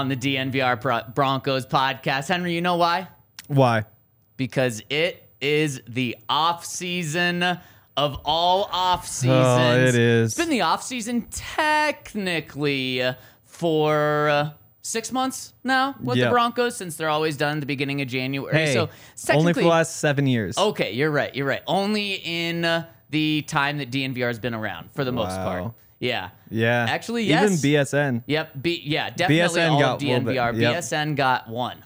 on the DNVR Bro- Broncos podcast. Henry, you know why? Why? Because it is the off season of all off seasons. Oh, it is. It's been the off season technically for uh, six months now with the Broncos since they're always done at the beginning of January. Hey, so only for the last seven years. Okay, you're right. You're right. Only in uh, the time that DNVR has been around for the most part. Yeah. yeah. Actually, Even. BSN. Yep. B- yeah, definitely BSN all got of DNVR. yep. BSN got one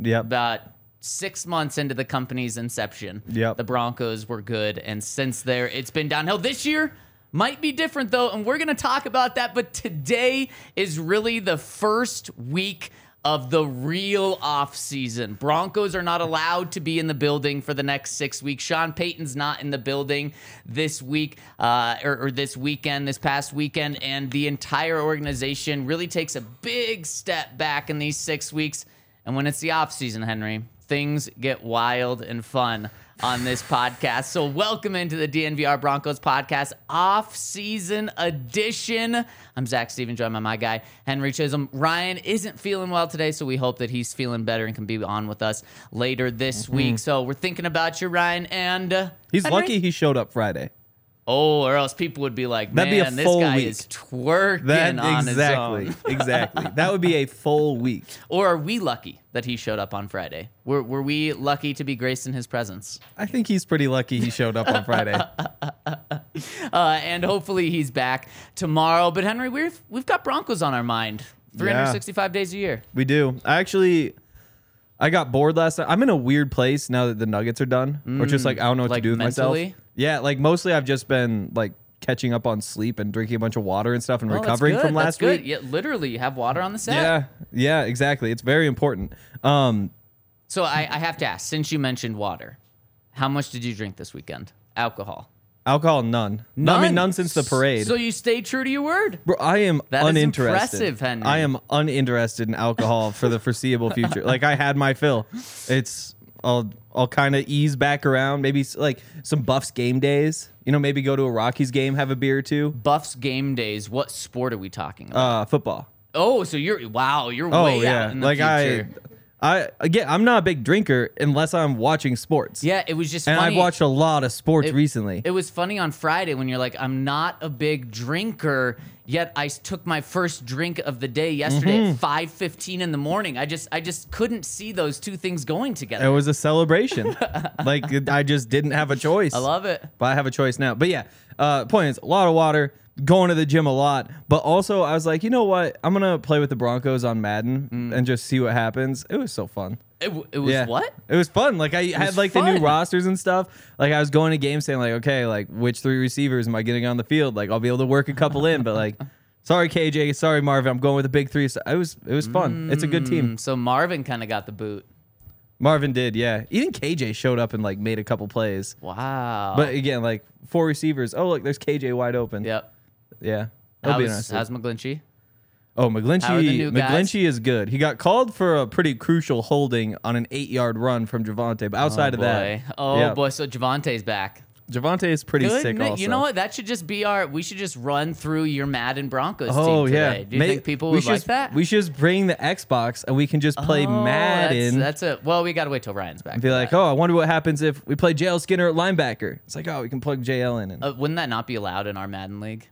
Yep. about six months into the company's inception. Yep. The Broncos were good, and since there, it's been downhill. This year might be different though, and we're gonna talk about that. But today is really the first week of the real off season. Broncos are not allowed to be in the building for the next six weeks. Sean Payton's not in the building this week uh, or, or this weekend, this past weekend, and the entire organization really takes a big step back in these six weeks. And when it's the off season, Henry, things get wild and fun on this podcast. So welcome into the DNVR Broncos podcast off season edition. I'm Zac Steven, joined by my guy Henry Chisholm. Ryan isn't feeling well today, so we hope that he's feeling better and can be on with us later this week. So we're thinking about you, Ryan, and uh, He's Henry? lucky he showed up Friday. Oh, or else people would be like, That'd be a "Man, this full guy week. is twerking That on exactly, his own." exactly. That would be a full week. Or are we lucky that he showed up on Friday? Were, were we lucky to be graced in his presence? I think he's pretty lucky he showed up on Friday. Uh, and hopefully he's back tomorrow. But Henry, we've we've got Broncos on our mind. 365 days a year. We do. I actually, I got bored last night. I'm in a weird place now that the Nuggets are done, or just like I don't know what like to do with mentally? myself. Yeah, like mostly I've just been like catching up on sleep and drinking a bunch of water and stuff and Oh, recovering from That's last good. week. Yeah, literally, you have water on the set. Yeah, yeah, exactly. It's very important. Um, So I, I have to ask, since you mentioned water, how much did you drink this weekend? Alcohol. alcohol, none. No, I mean none since the parade. So you stay true to your word. Bro, I am That is uninterested. impressive, Henry. I am uninterested in alcohol for the foreseeable future. Like I had my fill. It's I'll I'll kind of ease back around. Maybe like some Buffs game days. You know, maybe go to a Rockies game, have a beer or two. Buffs game days. What sport are we talking about? Uh, football. oh, so you're wow, you're Oh way yeah, out in the like future. I. I again, I'm not a big drinker unless I'm watching sports. yeah, it was just and funny. I've watched a lot of sports It- recently. It was funny on Friday when you're like, I'm not a big drinker, yet I took my first drink of the day yesterday Mm-hmm. at 5:15 in the morning. I just I just couldn't see those two things going together. it was a celebration. like I just didn't have a choice. I love it. but I have a choice now. But yeah, uh, point is a lot of water, going to the gym a lot. But also, I was like, you know what? I'm gonna play with the Broncos on Madden Mm. and just see what happens. It was so fun. It, w- it was yeah, what? It was fun. Like I had like the new rosters and stuff. Like I was going to games saying like, okay, like which three receivers am I getting on the field? Like I'll be able to work a couple in, but like. Sorry, KJ. Sorry, Marvin. I'm going with the big three. So it was it was fun. It's a good team. Mm, So Marvin kind of got the boot. Marvin did, yeah. Even KJ showed up and like made a couple plays. Wow. But again, like four receivers. Oh, look, there's KJ wide open. yep. Yeah. That'll be How's, nice. how's McGlinchey? Oh, McGlinchey. McGlinchey is good. He got called for a pretty crucial holding on an eight-yard run from Javonte, but outside oh of that, Oh yeah, boy. So Javonte's back. Javonte is pretty Good. sick. Also, You know what? That should just be our. We should just run through your Madden Broncos Oh team yeah. today. Do you May- think people would should like just- that? We should just bring the Xbox and we can just play Oh, Madden. That's, that's it. Well, we got to wait till Ryan's back. and be like, that. oh, I wonder what happens if we play JL Skinner at linebacker. It's like, oh, we can plug JL in. And Uh, wouldn't that not be allowed in our Madden league?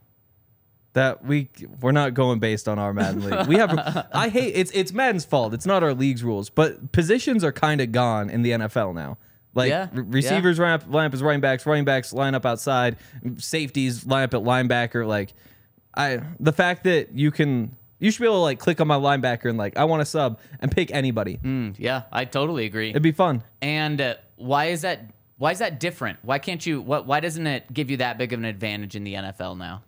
That we we're not going based on our Madden league. We have I hate it's it's Madden's fault. It's not our league's rules, but positions are kind of gone in the NFL now. Like Yeah, re- receivers line up, line up as running backs, running backs line up outside, safeties line up at linebacker. Like I the fact that you can you should be able to like click on my linebacker and like I want to sub and pick anybody. Mm, yeah, I totally agree. It'd be fun. And uh, why is that? Why is that different? Why can't you? What? Why doesn't it give you that big of an advantage in the NFL now?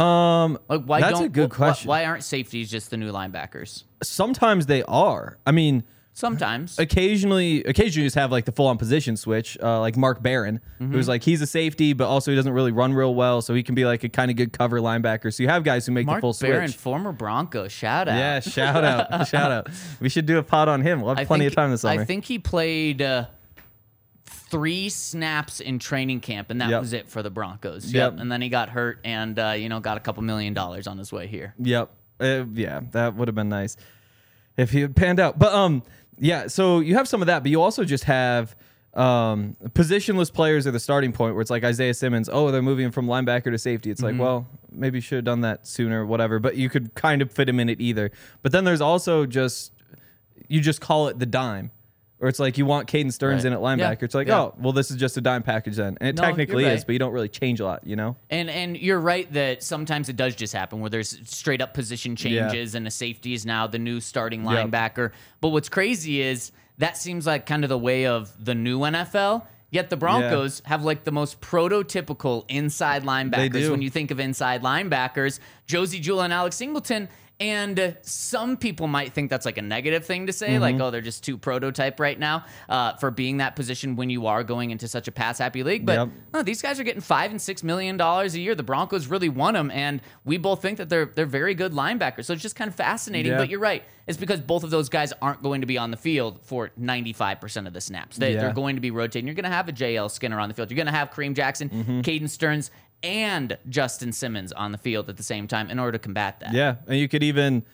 Um, Like, why that's don't a good wh- question. Why aren't safeties just the new linebackers? Sometimes they are. I mean, Sometimes. occasionally, occasionally you just have like the full on position switch, uh, like Mark Barron, Mm-hmm. who's like he's a safety, but also he doesn't really run real well, so he can be like a kind of good cover linebacker. So you have guys who make Mark the full Barron, switch. former Bronco, shout out. Yeah, shout out, shout out. We should do a pod on him. We'll have I plenty think- of time this summer. I think he played uh, three snaps in training camp, and that Yep. was it for the Broncos. Yep. And then he got hurt, and uh, you know, got a couple million dollars on his way here. Yep. Uh, yeah, that would have been nice if he had panned out. But um, yeah. So you have some of that, but you also just have um positionless players are the starting point where it's like Isaiah Simmons. Oh, they're moving from linebacker to safety. It's Mm-hmm. like, well, maybe you should have done that sooner, whatever. But you could kind of fit him in it either. But then there's also just you just call it the dime. Or it's like you want Caden Sterns Right. in at linebacker. It's like, Yeah. oh, well, this is just a dime package then. And it No, you're technically is, right. but you don't really change a lot, you know? And and you're right that sometimes it does just happen where there's straight up position changes and a safety is now the new starting Yep. linebacker. But what's crazy is that seems like kind of the way of the new NFL. Yet the Broncos have like the most prototypical inside linebackers do. when you think of inside linebackers. Josey Jewell and Alex Singleton. And some people might think that's like a negative thing to say, like, oh, they're just too prototype right now uh, for being that position when you are going into such a pass happy league. But Yep. no, these guys are getting five and six million dollars a year. The Broncos really want them, and we both think that they're they're very good linebackers. So it's just kind of fascinating. Yeah. But you're right; it's because both of those guys aren't going to be on the field for 95 percent of the snaps. They, Yeah. They're going to be rotating. You're going to have a JL Skinner on the field. You're going to have Kareem Jackson, Mm-hmm. Caden Sterns, and Justin Simmons on the field at the same time in order to combat that. Yeah, and you could even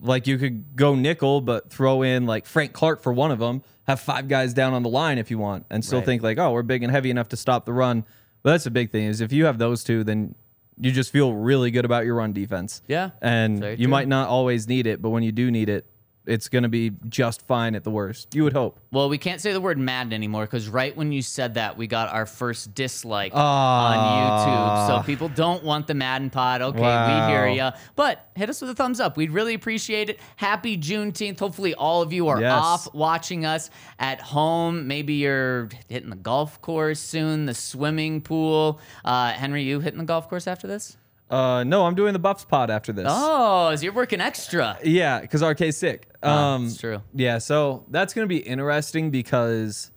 like you could go nickel, but throw in like Frank Clark for one of them. Have five guys down on the line if you want, and still Right. think like, oh, we're big and heavy enough to stop the run. But that's the big thing is if you have those two, then you just feel really good about your run defense. Yeah, and you might not always need it, but when you do need it, it's going to be just fine at the worst. You would hope. Well, we can't say the word Madden anymore because right when you said that, we got our first dislike Ah. on YouTube. So people don't want the Madden pod. Okay, Wow. we hear you. But hit us with a thumbs up. We'd really appreciate it. Happy Juneteenth. Hopefully, all of you are Yes. off watching us at home. Maybe you're hitting the golf course soon, the swimming pool. Uh, Henry, you hitting the golf course after this? Uh, no, I'm doing the Buffs pod after this. Oh, so you're working extra. Yeah, because RK's sick. Ah, Um, that's true. Yeah, so that's gonna be interesting because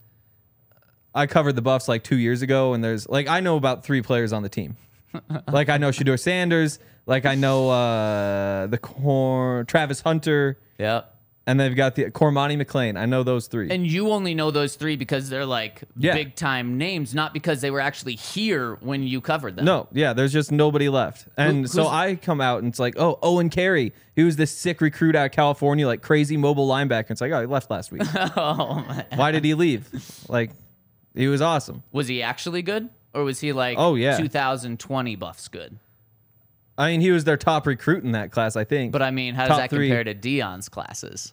I covered the Buffs like two years ago, and there's like I know about three players on the team. like I know Shedeur Sanders, like I know uh, the corn Travis Hunter, Yep. And they've got the Kormani McClain. I know those three. And you only know those three because they're like Yeah. big time names, not because they were actually here when you covered them. no, yeah, there's just nobody left. And Who- so I come out and it's like, oh, Owen Carey. He was this sick recruit out of California, like crazy mobile linebacker. It's like, oh, he left last week. Oh, man. Why did he leave? Like, he was awesome. Was he actually good? Or was he like Oh, yeah. 2020 buffs good? I mean, he was their top recruit in that class, I think. But I mean, how does Top that three. compare to Deion's classes?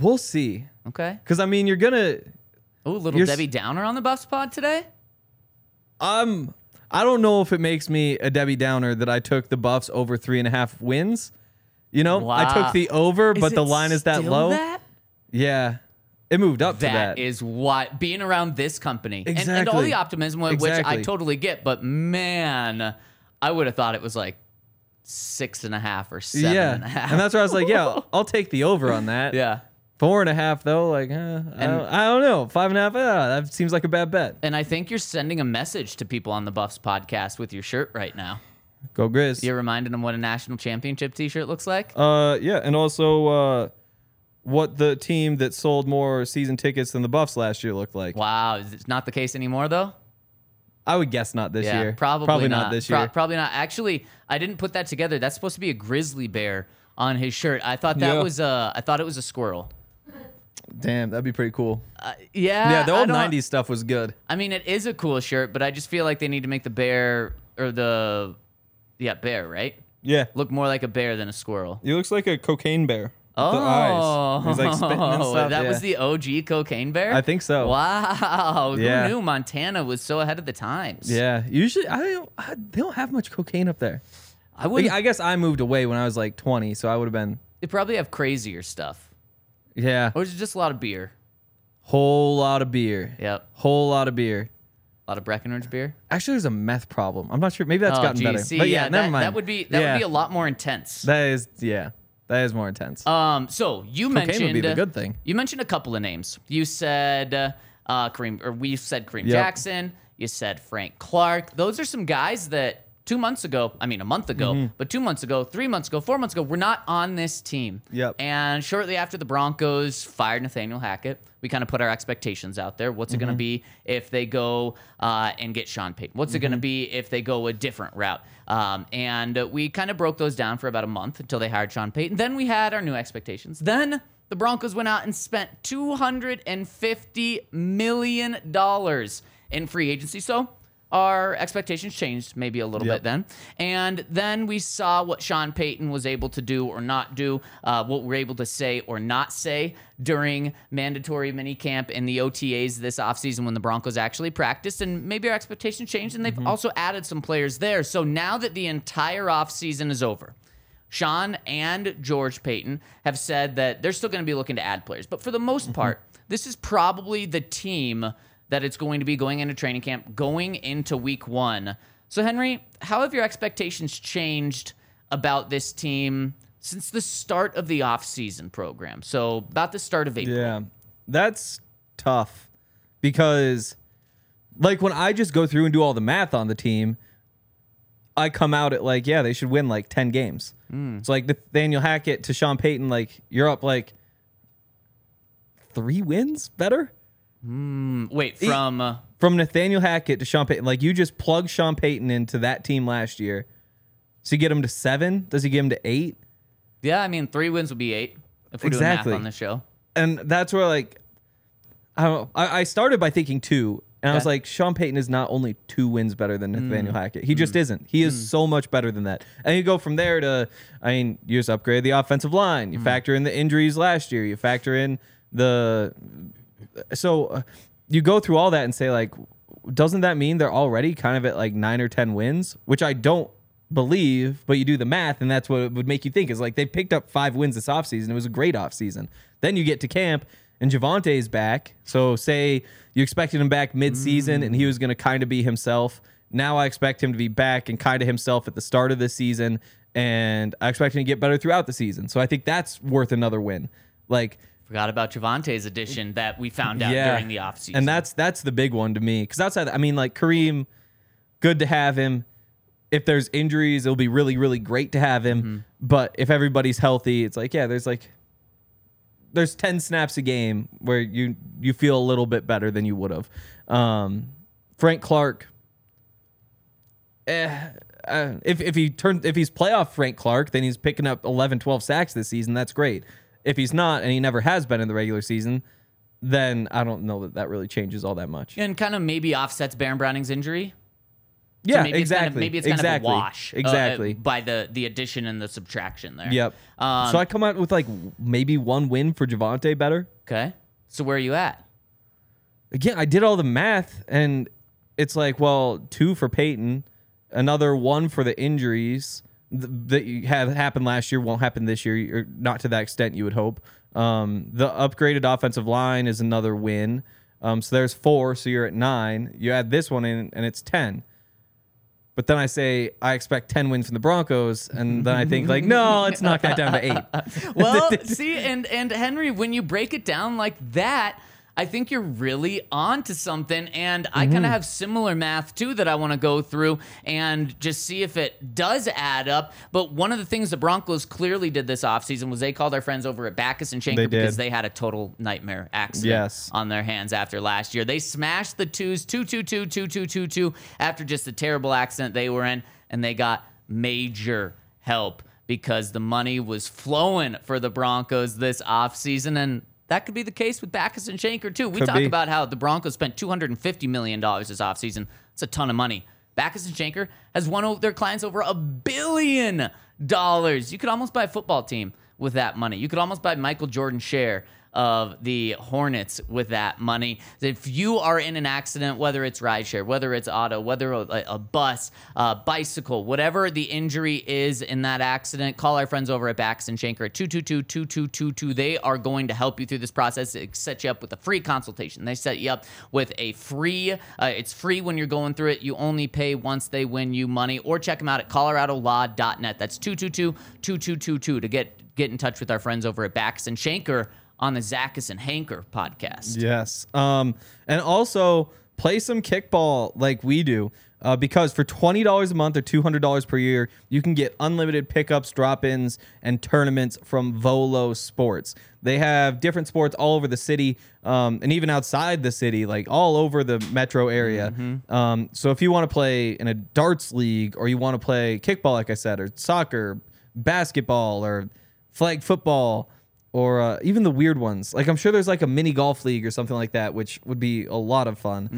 We'll see. Okay. Because I mean, you're gonna. Oh, little You're s- Debbie Downer on the Buffs pod today? Um, I don't know if it makes me a Debbie Downer that I took the Buffs over three and a half wins. You know, I took the over, but the line is that low. That? Yeah, it moved up to That that. is what being around this company and, and all the optimism, wh- which I totally get. But man, I would have thought it was like six and a half or seven yeah, and a half. and that's where I was like, yeah, I'll take the over on that. yeah. Four and a half though, like, uh, I, don't, I don't know, five and a half. Uh, that seems like a bad bet. And I think you're sending a message to people on the Buffs podcast with your shirt right now. Go Grizz. You're reminding them what a national championship T-shirt looks like. Uh, yeah, and also uh, what the team that sold more season tickets than the Buffs last year looked like. Wow, is it not the case anymore though? I would guess not this yeah, year. probably, not. this year. Pro- probably not. Actually, I didn't put that together. That's supposed to be a grizzly bear on his shirt. I thought that Yeah. was a. I thought it was a squirrel. Damn, that'd be pretty cool. Uh, yeah. yeah, the old '90s stuff was good. I mean, it is a cool shirt, but I just feel like they need to make the bear or the, yeah, bear right Yeah, look more like a bear than a squirrel. he looks like a cocaine bear. Oh, the eyes. He's like spitting and stuff. that yeah. was the OG cocaine bear. I think so. Wow, Yeah. who knew Montana was so ahead of the times? Yeah, usually I don't. I, they don't have much cocaine up there. I would. Like, I guess I moved away when I was like 20, so I would have been. They probably have crazier stuff, Yeah, or is it just a lot of beer? whole lot of beer. Yep. Whole lot of beer. A lot of Breckenridge beer. Actually, there's a meth problem. I'm not sure. Maybe that's oh, gotten geez. better. See, but yeah, yeah, never that, mind. that would be that Yeah. would be a lot more intense. That is yeah. That is more intense. Um, so you Cocaine mentioned would be the good thing. You mentioned a couple of names. You said uh, uh, Kareem, or we said Kareem Yep. Jackson. You said Frank Clark. Those are some guys that two months ago, I mean a month ago, Mm-hmm. but two months ago, three months ago, four months ago, we're not on this team. Yep. And shortly after the Broncos fired Nathaniel Hackett, we kind of put our expectations out there. What's it Mm-hmm. going to be if they go uh, and get Sean Payton? What's it going Mm-hmm. to be if they go a different route? Um, and uh, we kind of broke those down for about a month until they hired Sean Payton. Then we had our new expectations. Then the Broncos went out and spent $250 million in free agency. So our expectations changed maybe a little Yep. bit then. And then we saw what Sean Payton was able to do or not do, uh, what we're able to say or not say during mandatory minicamp and the OTAs this offseason when the Broncos actually practiced. And maybe our expectations changed, and they've also added some players there. So now that the entire offseason is over, Sean and George Paton have said that they're still going to be looking to add players. But for the most part, this is probably the team that it's going to be going into training camp, going into week one. So, Henry, how have your expectations changed about this team since the start of the offseason program? So, about the start of April. Yeah, that's tough because, like, when I just go through and do all the math on the team, I come out at like, yeah, they should win like ten games. Hmm. It's like Nathaniel Hackett to Sean Payton, like you're up like three wins better Hmm, wait, from. Uh, from Nathaniel Hackett to Sean Payton. Like you just plug Sean Payton into that team last year. So you get him to seven? Does he get him to eight? yeah, I mean, three wins would be eight if we're Exactly. doing math on the show. and that's where like I don't know. I, I started by thinking two, and I was Okay. like, Sean Payton is not only two wins better than hmm. Nathaniel Hackett. He just hmm. isn't. He is so much better than that. And you go from there to, I mean, you just upgrade the offensive line. You factor in the injuries last year. You factor in the, so uh, you go through all that and say like, doesn't that mean they're already kind of at like nine or ten wins? Which I don't believe, but you do the math, and that's what it would make you think is like they picked up five wins this offseason. It was a great offseason. Then you get to camp and Javonte is back. So say you expected him back mid-season and he was going to kind of be himself. Now I expect him to be back and kind of himself at the start of the season, and I expect him to get better throughout the season. So I think that's worth another win. Like Forgot about Javonte's addition that we found out during the offseason. and that's that's the big one to me because outside, I mean, like Kareem, good to have him. If there's injuries, it'll be really, really great to have him. Mm-hmm. But if everybody's healthy, it's like, yeah, there's like there's ten snaps a game where you you feel a little bit better than you would have. Um, Frank Clark. Eh, uh, if if he turns if he's playoff Frank Clark, then he's picking up 11, 12 sacks this season. That's great. If he's not, and he never has been in the regular season, then I don't know that that really changes all that much. and kind of maybe offsets Baron Browning's injury. So Yeah, maybe It's kind of, exactly. maybe it's kind exactly. of a wash. uh, Exactly. by the the addition and the subtraction there. Yep. Um, so I come out with like maybe one win for Javonte better. okay. So where are you at? Again, I did all the math, and it's like, well, two for Payton, another one for the injuries that you had happened last year won't happen this year, or not to that extent you would hope. Um, the upgraded offensive line is another win. Um, so there's four, so you're at nine. You add this one in, and it's ten. But then I say I expect ten wins from the Broncos, and then I think like, no, let's knock that down to eight. Well, see, and and Henry, when you break it down like that, I think you're really on to something. And I Mm-hmm. kind of have similar math too that I want to go through and just see if it does add up. But one of the things the Broncos clearly did this offseason was they called our friends over at Bachus and Schanker They because they had a total nightmare accident Yes. on their hands after last year. They smashed the twos, two, two, two, two, two, two, two, after just the terrible accident they were in, and they got major help because the money was flowing for the Broncos this offseason. And that could be the case with Bachus and Schanker, too. We Could talk be. about how the Broncos spent $250 million this offseason. It's a ton of money. Bachus and Schanker has won over their clients over a billion dollars. You could almost buy a football team with that money. You could almost buy Michael Jordan share of the Hornets with that money. If you are in an accident, whether it's rideshare, whether it's auto, whether a, a bus, a bicycle, whatever the injury is in that accident, call our friends over at Bachus and Schanker at 222-2222. They are going to help you through this process. They set you up with a free consultation. They set you up with a free, uh, it's free when you're going through it. You only pay once they win you money or check them out at coloradolaw.net. That's 222-2222 to get, get in touch with our friends over at Bachus and Schanker on the Zackus and Hanker podcast. Yes. Um, and also play some kickball like we do. Uh, because for twenty dollars a month or two hundred dollars per year, you can get unlimited pickups, drop-ins, and tournaments from Volo Sports. They have different sports all over the city, um, and even outside the city, like all over the metro area. Um, so if you want to play in a darts league, or you want to play kickball, like I said, or soccer, basketball, or flag football, or uh, even the weird ones. Like I'm sure there's like a mini golf league or something like that, which would be a lot of fun.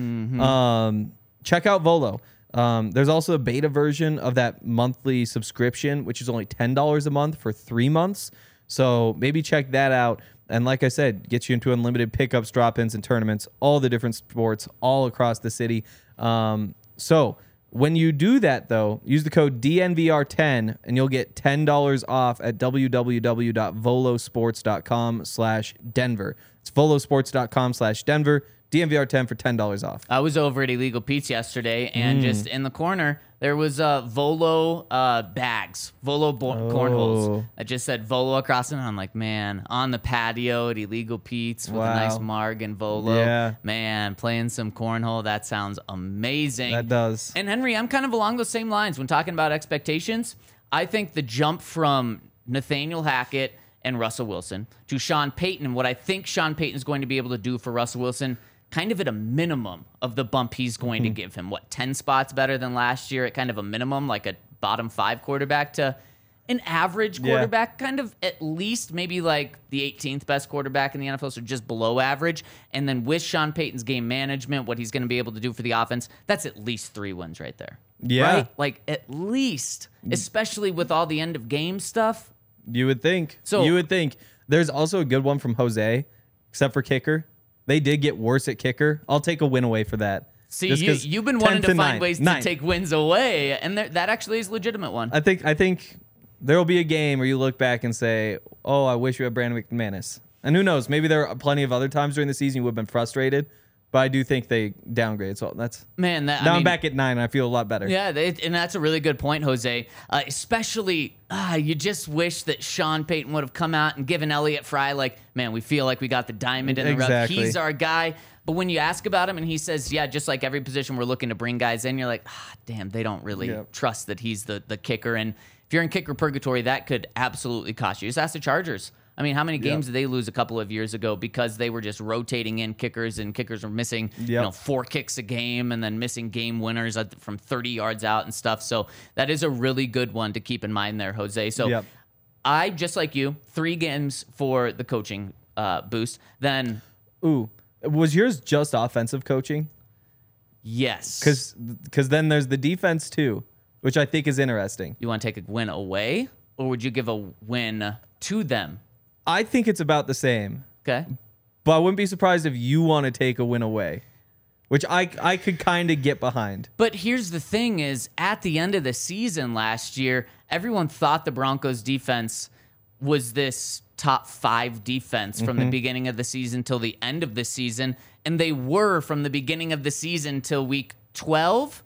Um, check out Volo. Um, there's also a beta version of that monthly subscription, which is only ten dollars a month for three months. So maybe check that out. And like I said, gets you into unlimited pickups, drop-ins, and tournaments, all the different sports all across the city. Um, so when you do that, though, use the code DNVR10 and you'll get $10 off at www.volosports.com slash Denver. It's volosports.com slash Denver. DNVR10 for $10 off. I was over at Illegal Pete's yesterday, and Mm. just in the corner there was uh, Volo uh, bags, Volo bo- Oh. cornholes. I just said Volo across it, and I'm like, man, on the patio at Illegal Pete's with a nice marg and Volo. Yeah. Man, playing some cornhole, that sounds amazing. That does. And Henry, I'm kind of along those same lines when talking about expectations. I think the jump from Nathaniel Hackett and Russell Wilson to Sean Payton and what I think Sean Payton is going to be able to do for Russell Wilson, kind of at a minimum of the bump he's going to hmm. give him. What, 10 spots better than last year at kind of a minimum, like a bottom five quarterback to an average Yeah. quarterback, kind of at least maybe like the 18th best quarterback in the NFL, so just below average. And then with Sean Payton's game management, what he's going to be able to do for the offense, that's at least three wins right there. Yeah. Right? Like at least, mm. especially with all the end of game stuff. You would think. So- you would think. There's also a good one from Jose, except for kicker. They did get worse at kicker. I'll take a win away for that. See, Just you've been wanting 10th to find ninth. ways to take wins away, and there, that actually is a legitimate one. I think I think there will be a game where you look back and say, "Oh, I wish you had Brandon McManus." And who knows? Maybe there are plenty of other times during the season you would have been frustrated, but I do think they downgrade. So that's Man, that now I I'm back at nine. I feel a lot better. Yeah, it, and that's a really good point, Jose. Uh, especially, ah, you just wish that Sean Payton would have come out and given Elliott Fry like, man, we feel like we got the diamond in the rough. He's our guy. But when you ask about him and he says, yeah, just like every position we're looking to bring guys in, you're like, ah, damn, they don't really Yep. trust that he's the the kicker. And if you're in kicker purgatory, that could absolutely cost you. Just ask the Chargers. I mean, how many games did they lose a couple of years ago because they were just rotating in kickers and kickers were missing, you know, four kicks a game and then missing game winners from 30 yards out and stuff. So that is a really good one to keep in mind there, Jose. So Yep. I, just like you, three games for the coaching uh, boost. Then, Ooh, was yours just offensive coaching? yes. Because because then there's the defense too, which I think is interesting. you want to take a win away or would you give a win to them? I think it's about the same, Okay. but I wouldn't be surprised if you want to take a win away, which I I could kind of get behind. But here's the thing is at the end of the season last year, everyone thought the Broncos defense was this top 5 defense from the mm-hmm. beginning of the season till the end of the season, and they were from the beginning of the season till week 12,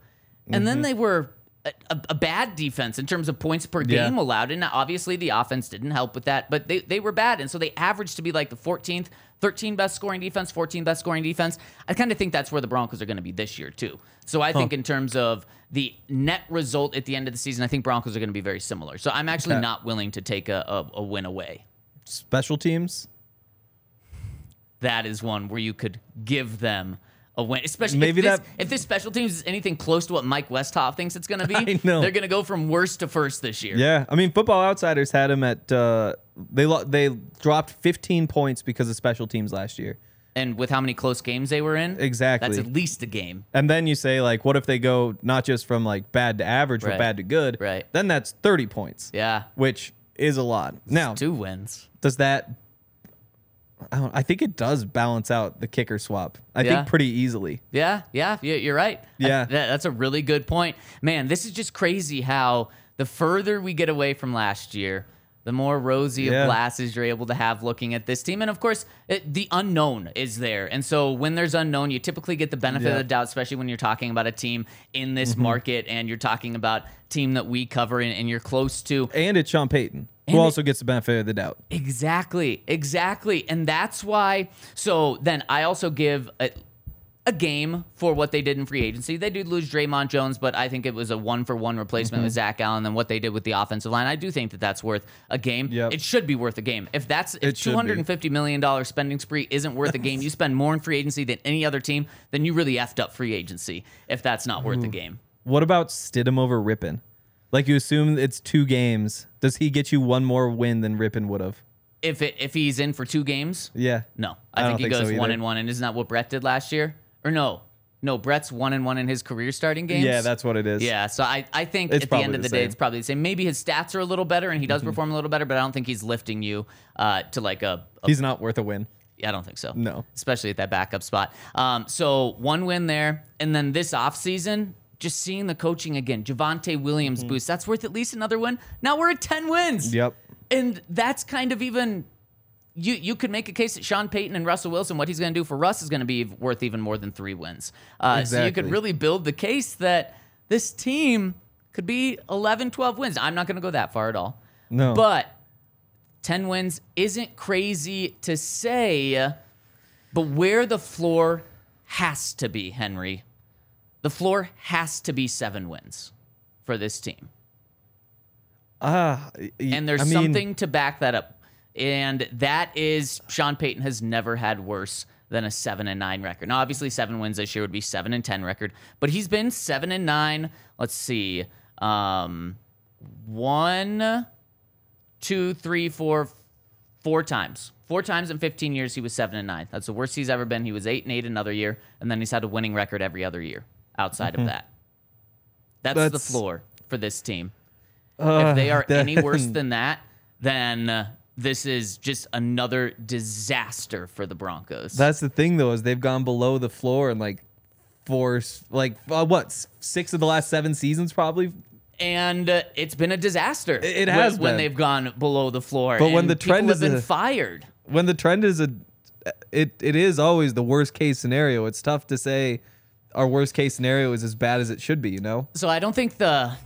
and then mm-hmm. they were a, a, bad defense in terms of points per Yeah. game allowed. And obviously the offense didn't help with that, but they, they were bad. And so they averaged to be like the 14th, 13 best scoring defense, 14 best scoring defense. I kind of think that's where the Broncos are going to be this year, too. So I think in terms of the net result at the end of the season, I think Broncos are going to be very similar. So I'm actually Okay. not willing to take a, a, a win away. Special teams. That is one where you could give them a win, especially Maybe if, this, that- if this special teams is anything close to what Mike Westhoff thinks it's going to be. I know. They're going to go from worst to first this year. Yeah, I mean, Football Outsiders had him at uh, they lo- they dropped 15 points because of special teams last year. and with how many close games they were in, Exactly. that's at least a game. And then you say like, what if they go not just from like bad to average, Right. but bad to good? Right. Then that's 30 points. Yeah, Which is a lot. Now, two wins. does that I, don't, I think it does balance out the kicker swap. I Yeah. think pretty easily. Yeah, yeah, yeah, you're right. I- Yeah. that- that's a really good point. Man, this is just crazy how the further we get away from last year, the more rosy Yeah. of glasses you're able to have looking at this team. And of course, it, the unknown is there. And so when there's unknown, you typically get the benefit of the doubt, especially when you're talking about a team in this Mm-hmm. market and you're talking about team that we cover and, and you're close to. And it's Sean Payton, who also gets the benefit of the doubt. Exactly, exactly. And that's why. So then I also give a, a game for what they did in free agency. They did lose Dre'Mont Jones, but I think it was a one for one replacement Mm-hmm. with Zach Allen. And what they did with the offensive line, I do think that that's worth a game. Yep. It should be worth a game. If that's if two hundred and fifty million dollars spending spree isn't worth a game, you spend more in free agency than any other team, then you really effed up free agency. If that's not worth a game. What about Stidham over Rypien? Like you assume it's two games. Does he get you one more win than Rypien would have? If it if he's in for two games, Yeah. No, I, I think he think so goes one either. and one, and isn't that what Brett did last year? Or no, no, Brett's one and one in his career starting games. Yeah, that's what it is. Yeah, so I, I think It's at the end of the, the day, it's probably the same. Maybe his stats are a little better, and he does Mm-hmm. perform a little better, but I don't think he's lifting you uh, to like a. a He's not worth a win. Yeah, I don't think so. No. especially at that backup spot. Um, so one win there, and then this offseason, just seeing the coaching again, Javonte Williams Mm-hmm. boost. That's worth at least another win. Now we're at ten wins. Yep. And that's kind of even you you could make a case that Sean Payton and Russell Wilson, what he's going to do for Russ is going to be worth even more than three wins. Uh, So you could really build the case that this team could be 11, 12 wins. I'm not going to go that far at all. No. But 10 wins isn't crazy to say, but where the floor has to be, Henry, the floor has to be seven wins for this team Ah, and there's I mean, something to back that up. And that is Sean Payton has never had worse than a seven and nine record. Now, obviously, seven wins this year would be seven and ten record, but he's been seven and nine. Let's see, um, one, two, three, four, four times. Four times in 15 years, he was seven and nine. That's the worst he's ever been. He was eight and eight another year, and then he's had a winning record every other year outside of that. That's, the floor for this team uh, if they are any worse than that, then uh, this is just another disaster for the Broncos. That's the thing though, is they've gone below the floor in like four, like uh, what, six of the last seven seasons probably. and uh, it's been a disaster. It- it when- has when been. they've gone below the floor. But when the trend has been a- fired. When the trend is a, it it is always the worst case scenario. It's tough to say our worst case scenario is as bad as it should be. You know. So I don't think the.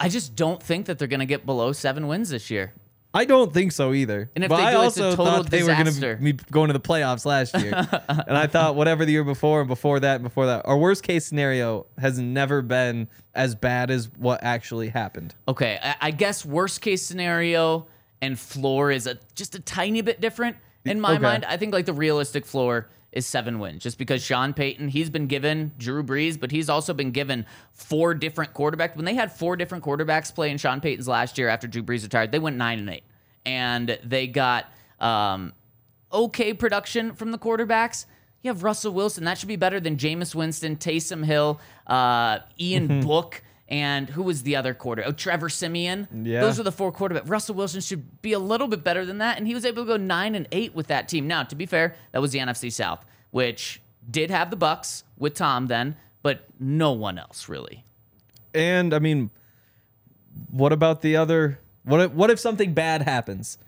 I just don't think that they're going to get below seven wins this year. I don't think so either. And if but they I do, it's a also total thought they were going to be going to the playoffs last year, and I thought whatever the year before and before that, and before that, our worst case scenario has never been as bad as what actually happened. Okay, I, I guess worst case scenario and floor is a just a tiny bit different in my Okay. mind. I think like the realistic floor is seven wins, just because Sean Payton he's been given Drew Brees, but he's also been given four different quarterbacks. When they had four different quarterbacks play in Sean Payton's last year after Drew Brees retired, they went nine and eight, and they got um, okay production from the quarterbacks. You have Russell Wilson. That should be better than Jameis Winston, Taysom Hill, uh, Ian. Book, and who was the other quarter? Oh, Trevor Siemian. Yeah. Those are the four quarterbacks. Russell Wilson should be a little bit better than that, and he was able to go nine and eight with that team. Now, to be fair, that was the NFC South, which did have the Bucs with Tom then, but no one else really. And I mean, what about the other? What if, what if something bad happens?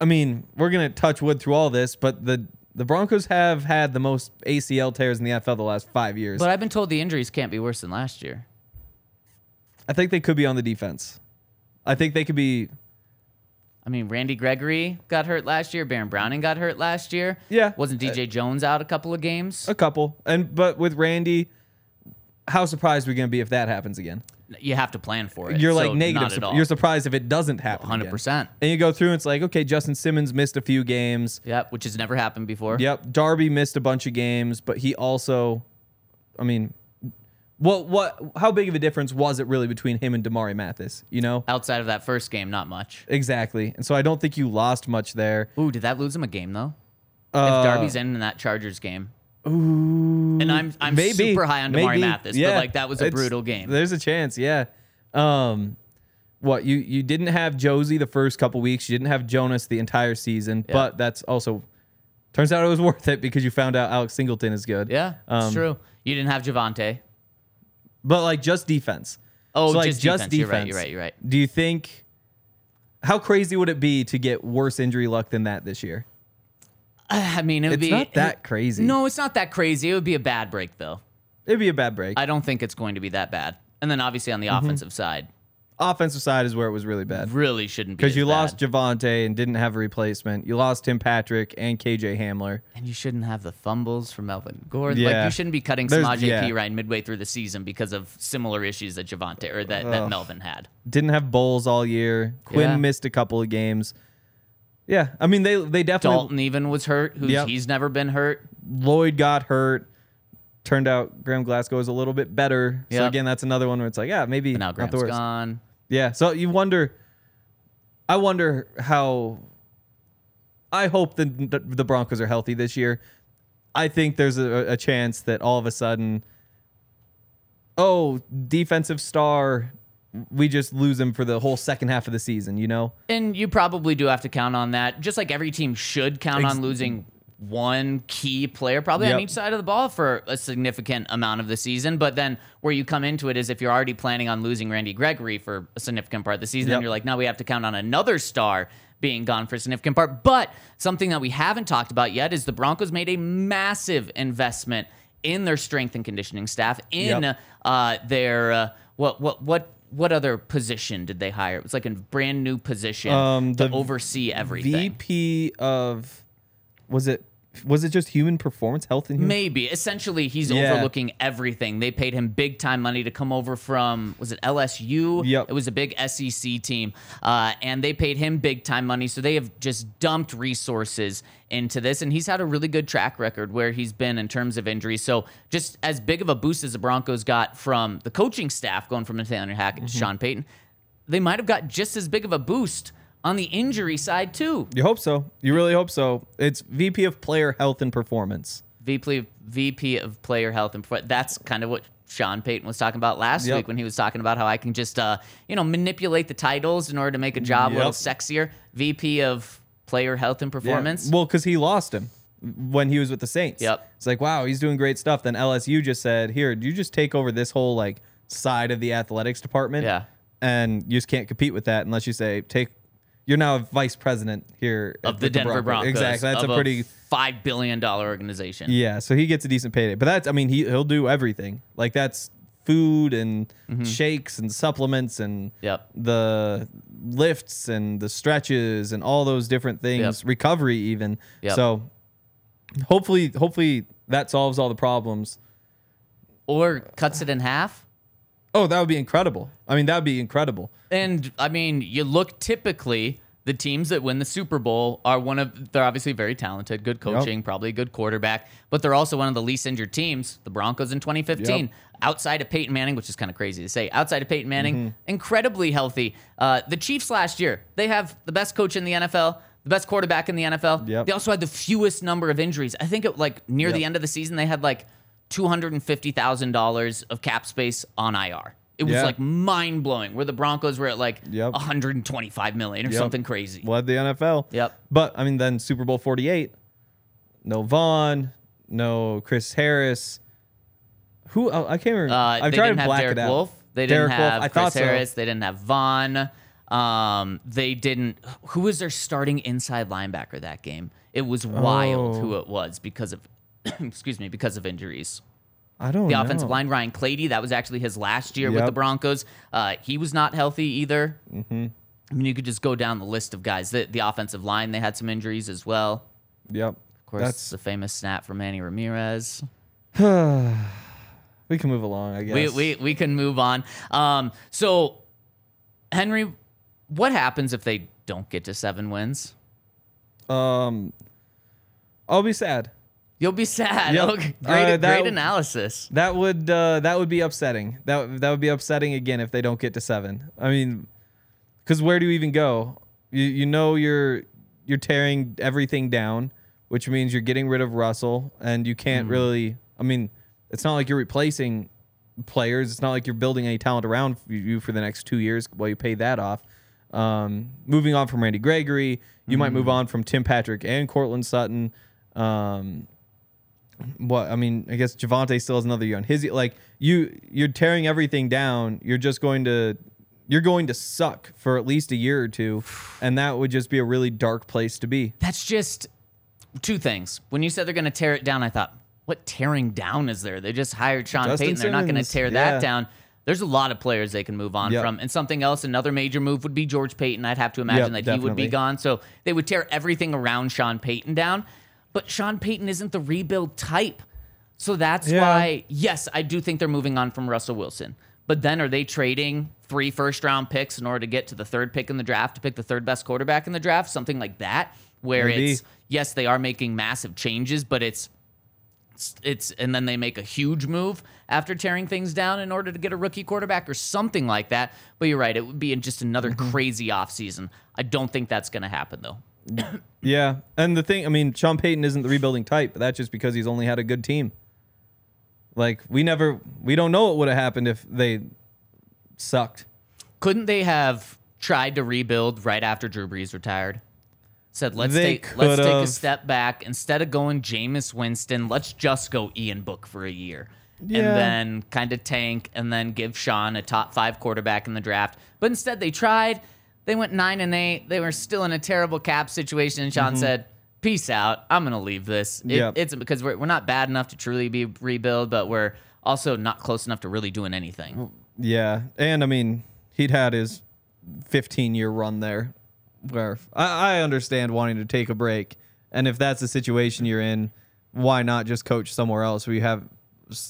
I mean, we're gonna touch wood through all this, but the the Broncos have had the most ACL tears in the NFL the last five years. But I've been told the injuries can't be worse than last year. I think they could be on the defense. I think they could be. I mean, Randy Gregory got hurt last year. Baron Browning got hurt last year. Yeah. Wasn't uh, DJ Jones out a couple of games? A couple, and but with Randy, how surprised are we gonna be if that happens again? You have to plan for it. You're so like negative. At sur- all. You're surprised if it doesn't happen. 100%. And you go through, and it's like, okay, Justin Simmons missed a few games. Yep, which has never happened before. Yep, Darby missed a bunch of games, but he also, I mean, what what? How big of a difference was it really between him and Damarri Mathis? You know, Outside of that first game, not much. exactly. And so I don't think you lost much there. Ooh, did that lose him a game though? Uh, if Darby's in in that Chargers game. Ooh. And I'm I'm maybe super high on Damarri maybe. Mathis, Yeah, but like that was a brutal game. There's a chance, yeah. Um, what you you didn't have Josey the first couple weeks. You didn't have Jonas the entire season, but that's also turns out it was worth it because you found out Alex Singleton is good. Yeah, it's Um, true. You didn't have Javonte. But like just defense. Oh, So, like, just, just defense. You're right. You're right. You're right. Do you think how crazy would it be to get worse injury luck than that this year? I mean, it would be It's be not that crazy. No, it's not that crazy. It would be a bad break though. It'd be a bad break. I don't think it's going to be that bad. And then obviously on the Mm-hmm. offensive side, Offensive side is where it was really bad. really shouldn't be Because you bad. lost Javonte and didn't have a replacement. You lost Tim Patrick and KJ Hamler. and you shouldn't have the fumbles from Melvin Gordon. Like you shouldn't be cutting Samaj yeah. P. Ryan midway through the season because of similar issues that Javonte or that, that Melvin had. Didn't have Bolles all year. Quinn Yeah. missed a couple of games. Yeah, I mean they they definitely Dalton even was hurt, who's Yep. he's never been hurt. Lloyd got hurt. Turned out Graham Glasgow is a little bit better. So again, that's another one where it's like, yeah, maybe But now not the worst. gone. Yeah. So you wonder. I wonder how. I hope the the Broncos are healthy this year. I think there's a, a chance that all of a sudden, oh, defensive star, we just lose him for the whole second half of the season. You know. And you probably do have to count on that, just like every team should count Ex- on losing one key player, probably on each side of the ball for a significant amount of the season. But then where you come into it is if you're already planning on losing Randy Gregory for a significant part of the season, then you're like, now we have to count on another star being gone for a significant part. But something that we haven't talked about yet is the Broncos made a massive investment in their strength and conditioning staff, in Yep. uh, their uh, what what what. What other position did they hire? It was like a brand new position Um, to oversee everything. VP of, was it was it just human performance, health and human? Maybe. Essentially, he's Yeah. overlooking everything. They paid him big time money to come over from, was it LSU? Yep. It was a big SEC team. Uh, and they paid him big time money. So they have just dumped resources into this. And he's had a really good track record where he's been in terms of injuries. So just as big of a boost as the Broncos got from the coaching staff going from Nathaniel Hackett Mm-hmm. to Sean Payton, they might have got just as big of a boost on the injury side, too. You hope so. You really hope so. It's VP of Player Health and Performance. VP VP of Player Health and Perfor- that's kind of what Sean Payton was talking about last Yep. week when he was talking about how I can just uh, you know manipulate the titles in order to make a job a little sexier. VP of Player Health and Performance. Well, because he lost him when he was with the Saints. Yep. It's like, wow, he's doing great stuff. Then LSU just said, here, you just take over this whole like side of the athletics department. Yeah. And you just can't compete with that unless you say, take, you're now a vice president here of at- the with Denver Broncos. Exactly. That's a pretty, five billion dollar organization. yeah. So he gets a decent payday. But that's, I mean, he, he'll do everything. Like that's food and shakes and supplements and Mm-hmm. Yep. the lifts and the stretches and all those different things, Yep. recovery even. Yep. So hopefully, hopefully that solves all the problems. Or cuts it in half. Oh, that would be incredible. I mean, that would be incredible. And I mean, you look typically the teams that win the Super Bowl are one of they're obviously very talented, good coaching, probably a good quarterback, but they're also one of the least injured teams, the Broncos in 2015. Yep. Outside of Peyton Manning, which is kind of crazy to say, outside of Peyton Manning, Mm-hmm. incredibly healthy. Uh, the Chiefs last year, they have the best coach in the NFL, the best quarterback in the NFL. Yep. They also had the fewest number of injuries. I think it like near the end of the season, they had like two hundred and fifty thousand dollars of cap space on IR. It was Yeah. like mind blowing. Where the Broncos were at like Yep. 125 million or Yep. something crazy. Led the NFL. Yep. But I mean, then Super Bowl 48, no Von, no Chris Harris. Who oh, I can't remember. Uh, trying didn't to have black Derek it out. Wolfe. They didn't Derek Wolfe, have I Chris thought so. Harris. They didn't have Von. Um, they didn't. Who was their starting inside linebacker that game? It was wild Oh. who it was because of, excuse me, because of injuries. I don't know. The know. offensive line, Ryan Clady, that was actually his last year with the Broncos. Uh, he was not healthy either. Mm-hmm. I mean, you could just go down the list of guys. The, the offensive line, they had some injuries as well. Yep. Of course, That's the famous snap from Manny Ramirez. we can move along. I guess. We, we, we can move on. Um, so, Henry, what happens if they don't get to seven wins? um, I'll be sad. You'll be sad. Yep. Great, Uh, that- great analysis. That would uh, that would be upsetting. That that would be upsetting again if they don't get to seven. I mean, because where do you even go? You you know you're you're tearing everything down, which means you're getting rid of Russell, and you can't really. I mean, it's not like you're replacing players. It's not like you're building any talent around you for the next two years while you pay that off. Um, moving on from Randy Gregory, you might move on from Tim Patrick and Courtland Sutton. Um, what I mean, I guess Javonte still has another year on his. Like you, you're tearing everything down. You're just going to, you're going to suck for at least a year or two, and that would just be a really dark place to be. That's just two things. When you said they're going to tear it down, I thought, what tearing down is there? They just hired Sean Justin Payton. They're not going to tear yeah. that down. There's a lot of players they can move on Yep. from. And something else, another major move would be George Paton. I'd have to imagine Yep, that he would be gone. So they would tear everything around Sean Payton down. But Sean Payton isn't the rebuild type. So that's Yeah. why, yes, I do think they're moving on from Russell Wilson. But then are they trading three first round picks in order to get to the third pick in the draft to pick the third best quarterback in the draft? Something like that, where Maybe. it's, yes, they are making massive changes, but it's, it's, and then they make a huge move after tearing things down in order to get a rookie quarterback or something like that. But you're right, it would be in just another Mm-hmm. crazy offseason. I don't think that's going to happen, though. Yeah, and the thing, I mean, Sean Payton isn't the rebuilding type, but that's just because he's only had a good team. Like we never, we don't know what would have happened if they sucked. Couldn't they have tried to rebuild right after Drew Brees retired? Said let's They take let's take a step back instead of going Jameis Winston. Let's just go Ian Book for a year, Yeah. and then kind of tank, and then give Sean a top five quarterback in the draft. But instead, they tried. They went nine and eight. They were still in a terrible cap situation. And Sean said, "Peace out. I'm gonna leave this. It, Mm-hmm. Yep. It's because we're we're not bad enough to truly be rebuild, but we're also not close enough to really doing anything." Yeah, and I mean, he'd had his 15 year run there, where I, I understand wanting to take a break, and if that's the situation you're in, why not just coach somewhere else where you have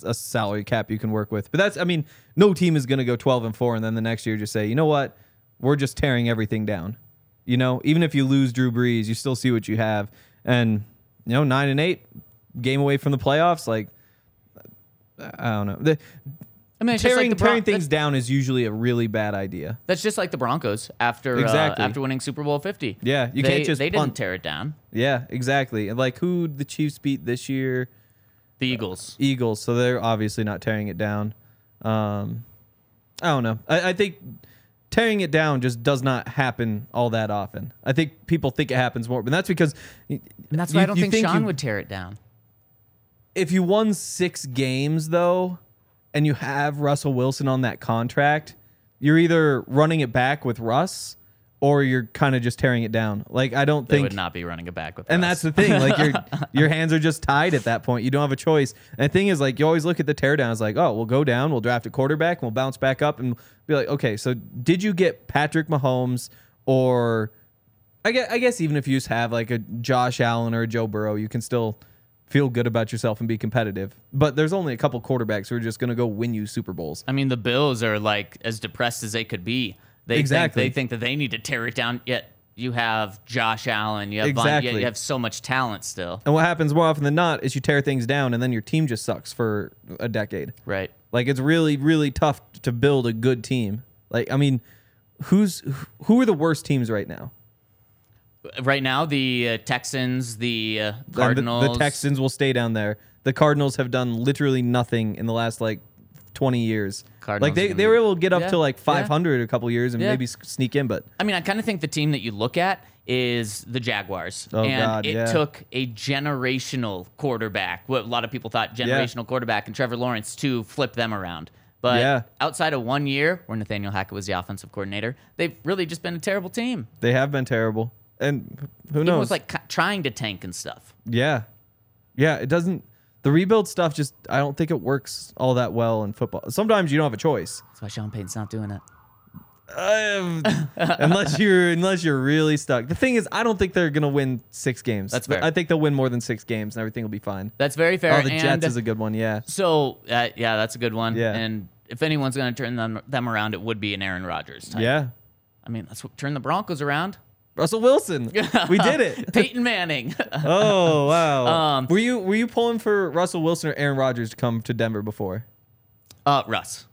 a salary cap you can work with? But that's, I mean, no team is going to go 12 and four, and then the next year just say, you know what, we're just tearing everything down. You know, even if you lose Drew Brees, you still see what you have, and you know, nine and eight, game away from the playoffs, like. I don't know. The, I mean, tearing, like Bron- tearing things down is usually a really bad idea. That's just like the Broncos after Exactly. uh, after winning Super Bowl Fifty. Yeah, you they, can't just they didn't tear it down. Yeah, exactly. And like who the Chiefs beat this year? The Eagles. Eagles. So they're obviously not tearing it down. Um, I don't know. I, I think tearing it down just does not happen all that often. I think people think it happens more, but that's because And that's why I don't think, Sean you, would tear it down. If you won six games though, and you have Russell Wilson on that contract, you're either running it back with Russ, or you're kind of just tearing it down. Like I don't think They think would not be running it back with And Russ. that's the thing. Like your your hands are just tied at that point. You don't have a choice. And the thing is, like you always look at the teardown as like, oh, we'll go down, we'll draft a quarterback, and we'll bounce back up, and be like, okay, so did you get Patrick Mahomes or I guess, I guess even if you just have like a Josh Allen or a Joe Burrow, you can still feel good about yourself and be competitive. But there's only a couple quarterbacks who are just going to go win you Super Bowls. I mean, the Bills are like as depressed as they could be. They Exactly. think they think that they need to tear it down. Yet you have Josh Allen. You have Von- Exactly. you have so much talent still. And what happens more often than not is you tear things down, and then your team just sucks for a decade. Right. Like it's really, really tough to build a good team. Like I mean, who's who are the worst teams right now? Right now, the uh, Texans, the uh, The- Cardinals, The, Texans will stay down there. The Cardinals have done literally nothing in the last like twenty years. Cardinals like they, they were able to get up Yeah, to like yeah. five hundred a couple years and Yeah. maybe sneak in, but I mean, I kind of think the team that you look at is the Jaguars. Oh, and God, it yeah. took a generational quarterback, what a lot of people thought generational quarterback, and Trevor Lawrence to flip them around. But Yeah. outside of one year, where Nathaniel Hackett was the offensive coordinator, they've really just been a terrible team. they have been terrible. And who knows? with like trying to tank and stuff. yeah, yeah. It doesn't. The rebuild stuff just I don't think it works all that well in football. Sometimes you don't have a choice. That's why Sean Payton's not doing it. Um, unless you're unless you're really stuck. The thing is, I don't think they're gonna win six games. That's fair. I think they'll win more than six games, and everything will be fine. That's very fair. Oh, the and Jets is a good one. Yeah, so uh, yeah, that's a good one. Yeah. And if anyone's going to turn them them around, it would be an Aaron Rodgers type. yeah. I mean, let's turn the Broncos around. Russell Wilson, we did it. Peyton Manning. Oh wow. Um, were you were you pulling for Russell Wilson or Aaron Rodgers to come to Denver before? Uh, Russ.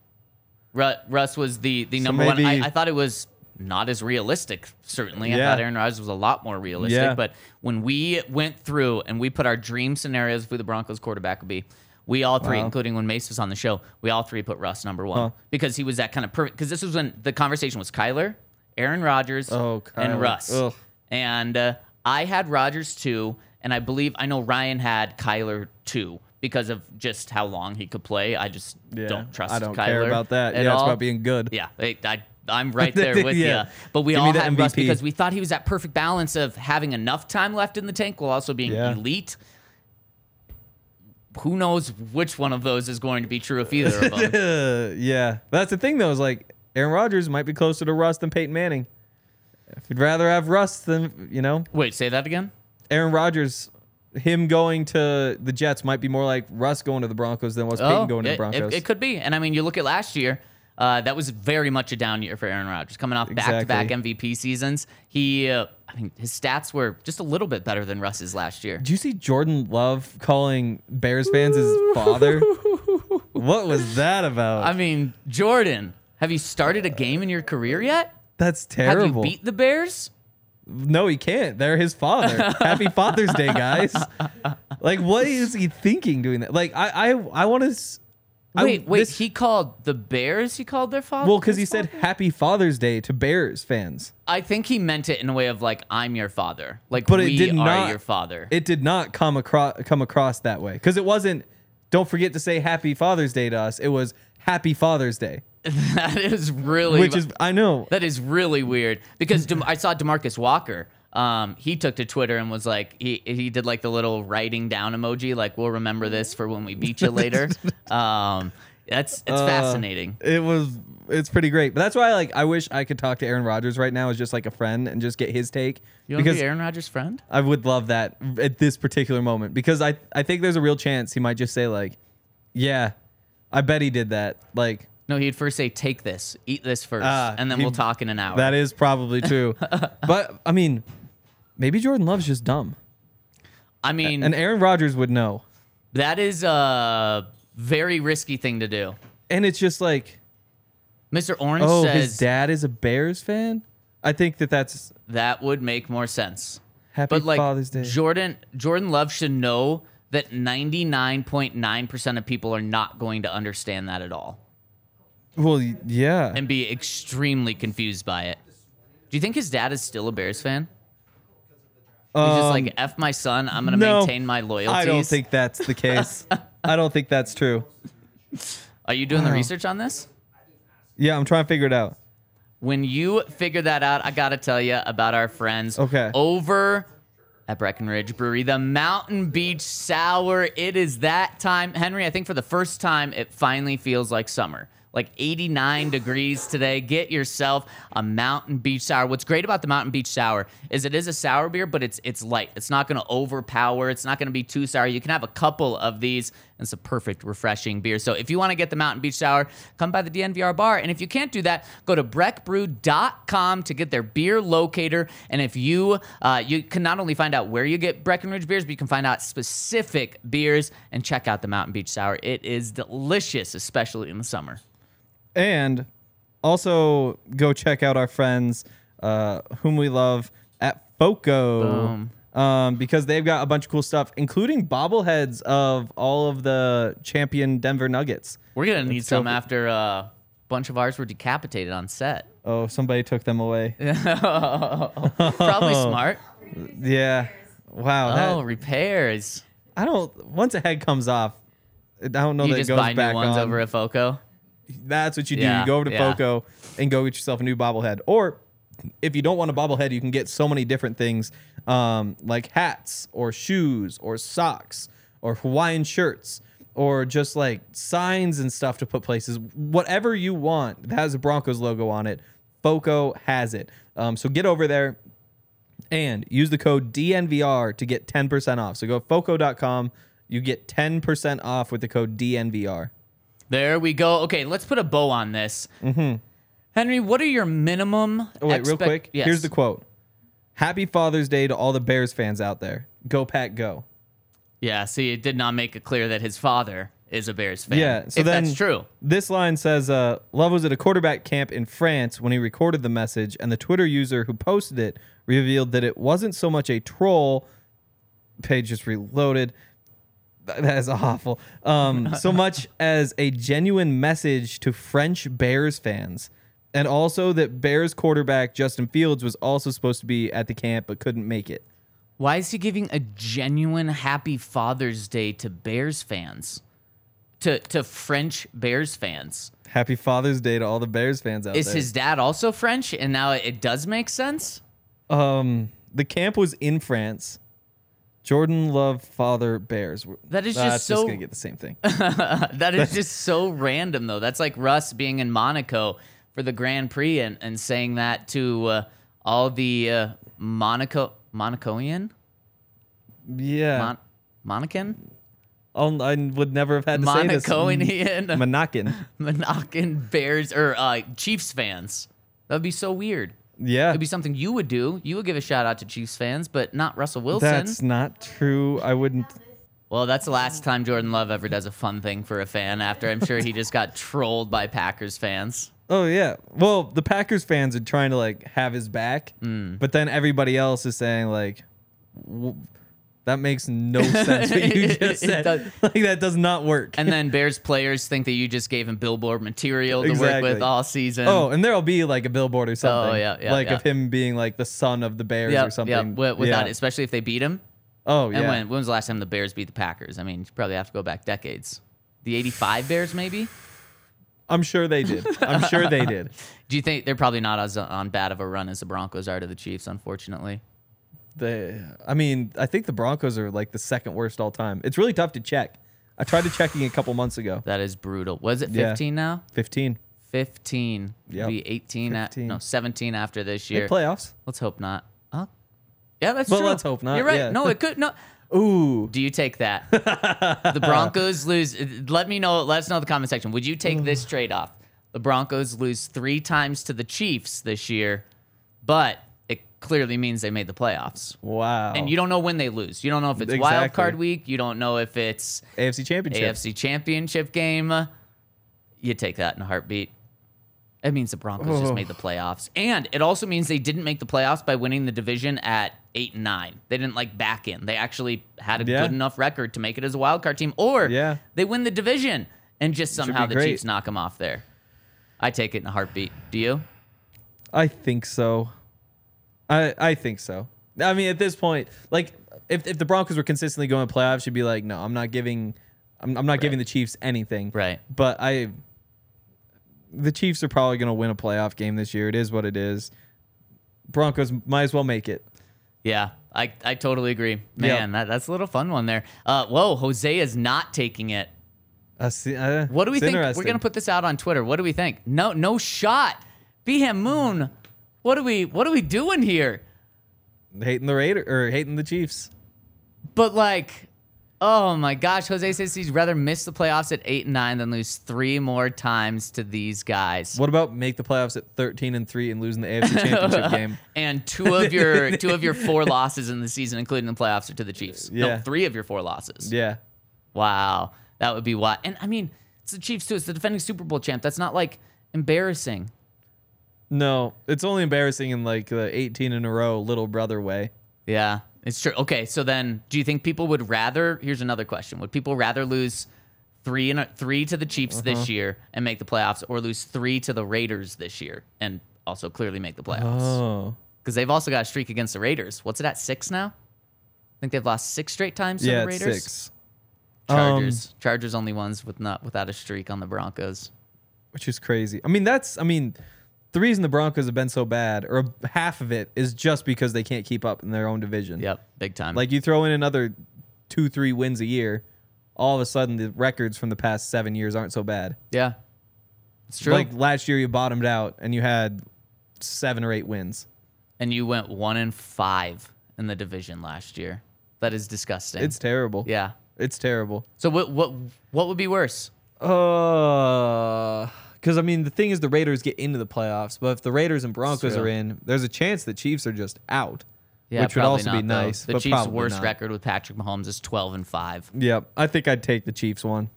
Ru- Russ was the the number one. I, I thought it was not as realistic. Certainly, I thought Aaron Rodgers was a lot more realistic. Yeah. But when we went through and we put our dream scenarios for who the Broncos quarterback would be, We all three, Wow. including when Mace was on the show, we all three put Russ number one Huh. because he was that kind of perfect. Because this was when the conversation was Kyler, Aaron Rodgers, Oh, and Russ. Ugh. And uh, I had Rodgers too, and I believe I know Ryan had Kyler too because of just how long he could play. I just Yeah, don't trust. I don't Kyler care about that. At Yeah, it's about being good. Yeah, I, I, I'm right there with Yeah. you. But we Give all had Russ because we thought he was that perfect balance of having enough time left in the tank while also being Yeah. elite. Who knows which one of those is going to be true if either of them. Yeah, that's the thing though. Is like Aaron Rodgers might be closer to Russ than Peyton Manning. If you'd rather have Russ than you know Wait, say that again. Aaron Rodgers, him going to the Jets might be more like Russ going to the Broncos than was Peyton going to Oh, it, the Broncos. It, it could be. And I mean, you look at last year, uh, that was very much a down year for Aaron Rodgers. Coming off back to back MVP seasons, he, uh, I mean, his stats were just a little bit better than Russ's last year. Did you see Jordan Love calling Bears fans his father? what was that about? I mean, Jordan, have you started a game in your career yet? That's terrible. Have you beat the Bears? no, he can't. They're his father. Happy Father's Day, guys. Like, what is he thinking doing that? Like, I, I, I want to. Wait, wait. This, he called the Bears. He called their father. well, because he his said? Happy Father's Day to Bears fans. I think he meant it in a way of like, "I'm your father." Like, But it we did are not- your father. It did not come across come across that way because it wasn't. Don't forget to say Happy Father's Day to us. It was Happy Father's Day, that is really, which is I know. that is really weird because Dem- I saw Demarcus Walker. Um, he took to Twitter and was like, he he did like the little writing down emoji, like, "We'll remember this for when we beat you later." um, that's it's Uh, fascinating. It was. It's pretty great, but that's why like I wish I could talk to Aaron Rodgers right now as just like a friend and just get his take You want to because be Aaron Rodgers' friend? I would love that at this particular moment because I I think there's a real chance he might just say like, yeah, I bet he did that. Like No, he'd first say, "Take this, eat this first, Ah, and then he- we'll talk in an hour." that is probably true, but I mean, maybe Jordan Love's just dumb, I mean, and Aaron Rodgers would know, that is a very risky thing to do. and it's just like, Mr. Orange oh, says his dad is a Bears fan. I think that that's that would make more sense. Happy but like Father's Day. Jordan Jordan Love should know that 99.9% of people are not going to understand that at all well, yeah. and be extremely confused by it. Do you think his dad is still a Bears fan? He's just like Um, F my son, I'm going to no, maintain my loyalties. I don't think that's the case. I don't think that's true. Are you doing the research on this? Yeah, I'm trying to figure it out. When you figure that out, I got to tell you about our friends Okay. over at Breckenridge Brewery, the Mountain Beach Sour. It is that time. Henry, I think for the first time, it finally feels like summer. Like 89 degrees today. Get yourself a Mountain Beach Sour. What's great about the Mountain Beach Sour is it is a sour beer, but it's it's light. It's not going to overpower. It's not going to be too sour. You can have a couple of these, and it's a perfect, refreshing beer. So if you want to get the Mountain Beach Sour, come by the DNVR bar. And if you can't do that, go to breckbrew.com to get their beer locator. And if you uh, you can not only find out where you get Breckenridge beers, but you can find out specific beers and check out the Mountain Beach Sour. It is delicious, especially in the summer. And also go check out our friends uh, whom we love at Foco. Um, because they've got a bunch of cool stuff, including bobbleheads of all of the champion Denver Nuggets. We're gonna need some after a bunch of ours were decapitated on set. Oh, somebody took them away. Probably smart. Yeah. Wow. that- Oh, repairs. I don't. Once a head comes off, I don't know that You that just it goes buy back new ones on. over at Foco. That's what you do. Yeah, you go over to yeah. Foco and go get yourself a new bobblehead. Or if you don't want a bobblehead, you can get so many different things um, like hats or shoes or socks or Hawaiian shirts or just like signs and stuff to put places. Whatever you want that has a Broncos logo on it, Foco has it. Um, so get over there and use the code DNVR to get 10% off. So go to foco.com. You get 10% off with the code DNVR. There we go. Okay, let's put a bow on this. Mm-hmm. Henry, what are your minimum? Oh, wait, real quick. Yes. Here's the quote Happy Father's Day to all the Bears fans out there. Go, Pack, go. Yeah. See, it did not make it clear that his father is a Bears fan. Yeah. So that's true. This line says uh, Love was at a quarterback camp in France when he recorded the message, and the Twitter user who posted it revealed that it wasn't so much a troll. Page just reloaded. That is awful. Um, so much as a genuine message to French Bears fans, and also that Bears quarterback Justin Fields was also supposed to be at the camp but couldn't make it. Why is he giving a genuine Happy Father's Day to Bears fans? To to French Bears fans. Happy Father's Day to all the Bears fans out Is there. his dad also French? And now it does make sense. um, the camp was in France. Jordan Love father Bears. That is Ah, just so- gonna get the same thing. that is just so random, though. That's like Russ being in Monaco for the Grand Prix and, and saying that to uh, all the uh, Monaco Monacoian yeah, Mon- Monacan I'll, I would never have had to say this. Monacoian Monacan. Monacan Bears or uh, Chiefs fans. That would be so weird. Yeah, It'd be something you would do. You would give a shout out to Chiefs fans, but not Russell Wilson. that's not true. I wouldn't. Well, that's the last time Jordan Love ever does a fun thing for a fan. After I'm sure he just got trolled by Packers fans. Oh yeah. Well, the Packers fans are trying to like have his back, Hmm. but then everybody else is saying like, that makes no sense. What you just said, does. like that does not work. And then Bears players think that you just gave him billboard material to work with all season. oh, and there'll be like a billboard or oh, something. Oh, yeah, yeah, like yeah. of him being like the son of the Bears yeah, or something. yeah. With, with yeah. that, especially if they beat him. oh And yeah. when when was the last time the Bears beat the Packers? I mean, you probably have to go back decades. The '85 Bears, maybe. I'm sure they did. I'm sure they did. Do you think they're probably not as uh, on bad of a run as the Broncos are to the Chiefs? Unfortunately, They, I mean, I think the Broncos are like the second worst all time. It's really tough to check. I tried to checking a couple months ago. that is brutal. Was it Yeah. 15 now? 15. 15. Yep. Be 18. At, no, 17 after this Make year. playoffs. Let's hope not. Huh? Yeah, that's Well, true. let's hope not, You're right. yeah. No, it could no. Ooh. Do you take that? the Broncos lose. Let me know. Let us know in the comment section. Would you take this mm. trade off? The Broncos lose three times to the Chiefs this year, but clearly means they made the playoffs. Wow. And you don't know when they lose. You don't know if it's wild card week. You don't know if it's AFC Championship. AFC Championship game. You take that in a heartbeat. It means the Broncos just Oh. made the playoffs, and it also means they didn't make the playoffs by winning the division at eight and nine. They didn't like back in. They actually had a Yeah. good enough record to make it as a wild card team, or Yeah. they win the division and just somehow the great. Chiefs knock them off there. I take it in a heartbeat. Do you? I think so. I I think so. I mean, at this point, like if, if the Broncos were consistently going to playoffs, you'd be like, no, I'm not giving, I'm, I'm not giving the Chiefs anything. Right. But I, the Chiefs are probably going to win a playoff game this year. It is what it is. Broncos might as well make it. Yeah, I, I totally agree. Man, that, that's a little fun one there. Uh, whoa, Jose is not taking it. Uh, see- uh, What do we think? We're gonna put this out on Twitter. What do we think? No, no shot. Beham Moon. What are we? What are we doing here? hating the Raider or hating the Chiefs. But like, oh my gosh, Jose says he'd rather miss the playoffs at eight and nine than lose three more times to these guys. What about make the playoffs at 13 and 3 and losing the AFC Championship game? And two of your two of your four losses in the season, including the playoffs, are to the Chiefs. No, Yeah. three of your four losses. Yeah. Wow, that would be why. And I mean, it's the Chiefs too. It's the defending Super Bowl champ. That's not like embarrassing. No, it's only embarrassing in like the 18 in a row little brother way. Yeah, it's true. Okay, so then, do you think people would rather? Here's another question: Would people rather lose three and three to the Chiefs this Uh-huh. year and make the playoffs, or lose three to the Raiders this year and also clearly make the playoffs? Oh. Because they've also got a streak against the Raiders. What's it at six now? I think they've lost six straight times to Yeah, the Raiders. six. Chargers. Um, Chargers only ones with not without a streak on the Broncos. which is crazy. I mean, that's I mean, the reason the Broncos have been so bad, or half of it, is just because they can't keep up in their own division. Yep, big time. Like you throw in another two, three wins a year, all of a sudden the records from the past seven years aren't so bad. yeah, it's true. Like last year you bottomed out and you had seven or eight wins. and you went one and five in the division last year. That is disgusting. It's terrible. yeah. It's terrible. So what what what would be worse? Uh, because I mean the thing is the Raiders get into the playoffs, but if the Raiders and Broncos are in, there's a chance the Chiefs are just out. Yeah, which would also be not, though. nice. The but Chiefs' worst not. record with Patrick Mahomes is twelve and five. Yep, I think I'd take the Chiefs one.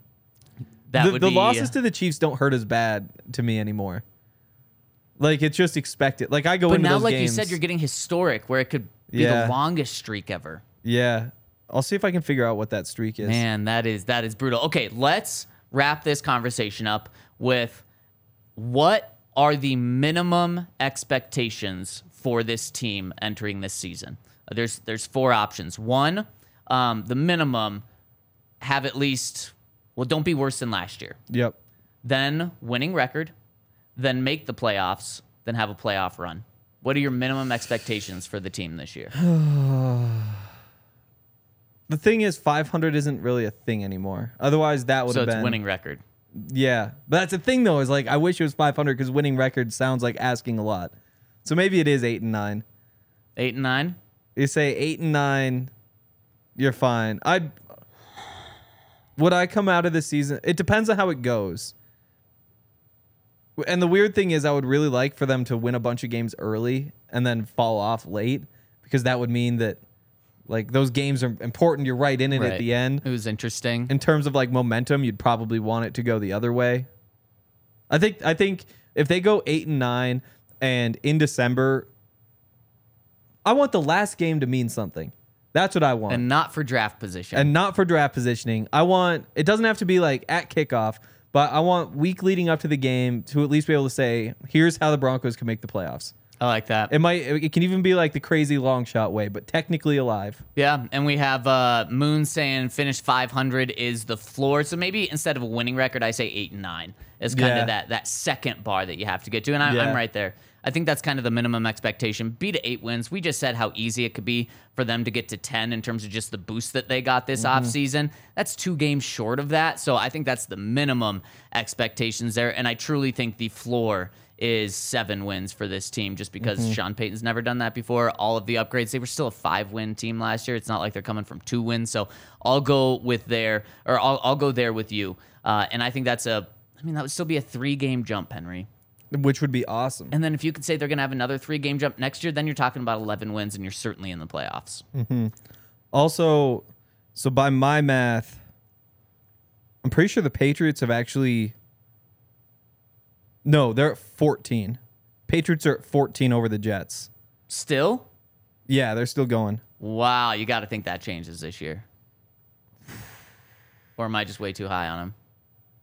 That the would the be losses uh, to the Chiefs don't hurt as bad to me anymore. Like it's just expected. Like I go But into now, those like games. you said, you're getting historic, where it could be Yeah. the longest streak ever. yeah. I'll see if I can figure out what that streak is. Man, that is that is brutal. Okay, let's wrap this conversation up with what are the minimum expectations for this team entering this season? There's there's four options. One, um, the minimum have at least well, don't be worse than last year. Yep. Then winning record, then make the playoffs, then have a playoff run. What are your minimum expectations for the team this year? The thing is, 500 isn't really a thing anymore. Otherwise, that would so have it's been winning record. Yeah, but that's the thing though. Is like I wish it was 500 because winning record sounds like asking a lot. So maybe it is eight and nine. Eight and nine. You say eight and nine, you're fine. I would I come out of the season. It depends on how it goes. And the weird thing is, I would really like for them to win a bunch of games early and then fall off late because that would mean that like those games are important. You're right in it Right. at the end It was interesting. in terms of like momentum, you'd probably want it to go the other way. I think I think if they go eight and nine and in December, I want the last game to mean something. That's what I want. and And, not for draft position. And not for draft positioning. I want it doesn't have to be like at kickoff, but I want week leading up to the game to at least be able to say, here's how the Broncos can make the playoffs. I like that. It might it can even be like the crazy long shot way, but technically alive. yeah, and we have uh, Moon saying finish 500 is the floor. So maybe instead of a winning record, I say eight and nine is kind Yeah. of that that second bar that you have to get to, and I'm, Yeah. I'm right there. I think that's kind of the minimum expectation. Be to eight wins. We just said how easy it could be for them to get to 10 in terms of just the boost that they got this Mm-hmm. offseason. That's two games short of that. So I think that's the minimum expectations there. And I truly think the floor is seven wins for this team just because Mm-hmm. Sean Payton's never done that before. All of the upgrades, they were still a five win team last year. It's not like they're coming from two wins. So I'll go with there, or I'll, I'll go there with you. Uh, and I think that's a, I mean, that would still be a three game jump, Henry. Which would be awesome. And then if you could say they're going to have another three game jump next year, then you're talking about 11 wins and you're certainly in the playoffs. Also, so by my math, I'm pretty sure the Patriots have actually. No, they're at 14. Patriots are at 14 over the Jets. Still? Yeah, they're still going. Wow, you got to think that changes this year. Or am I just way too high on them?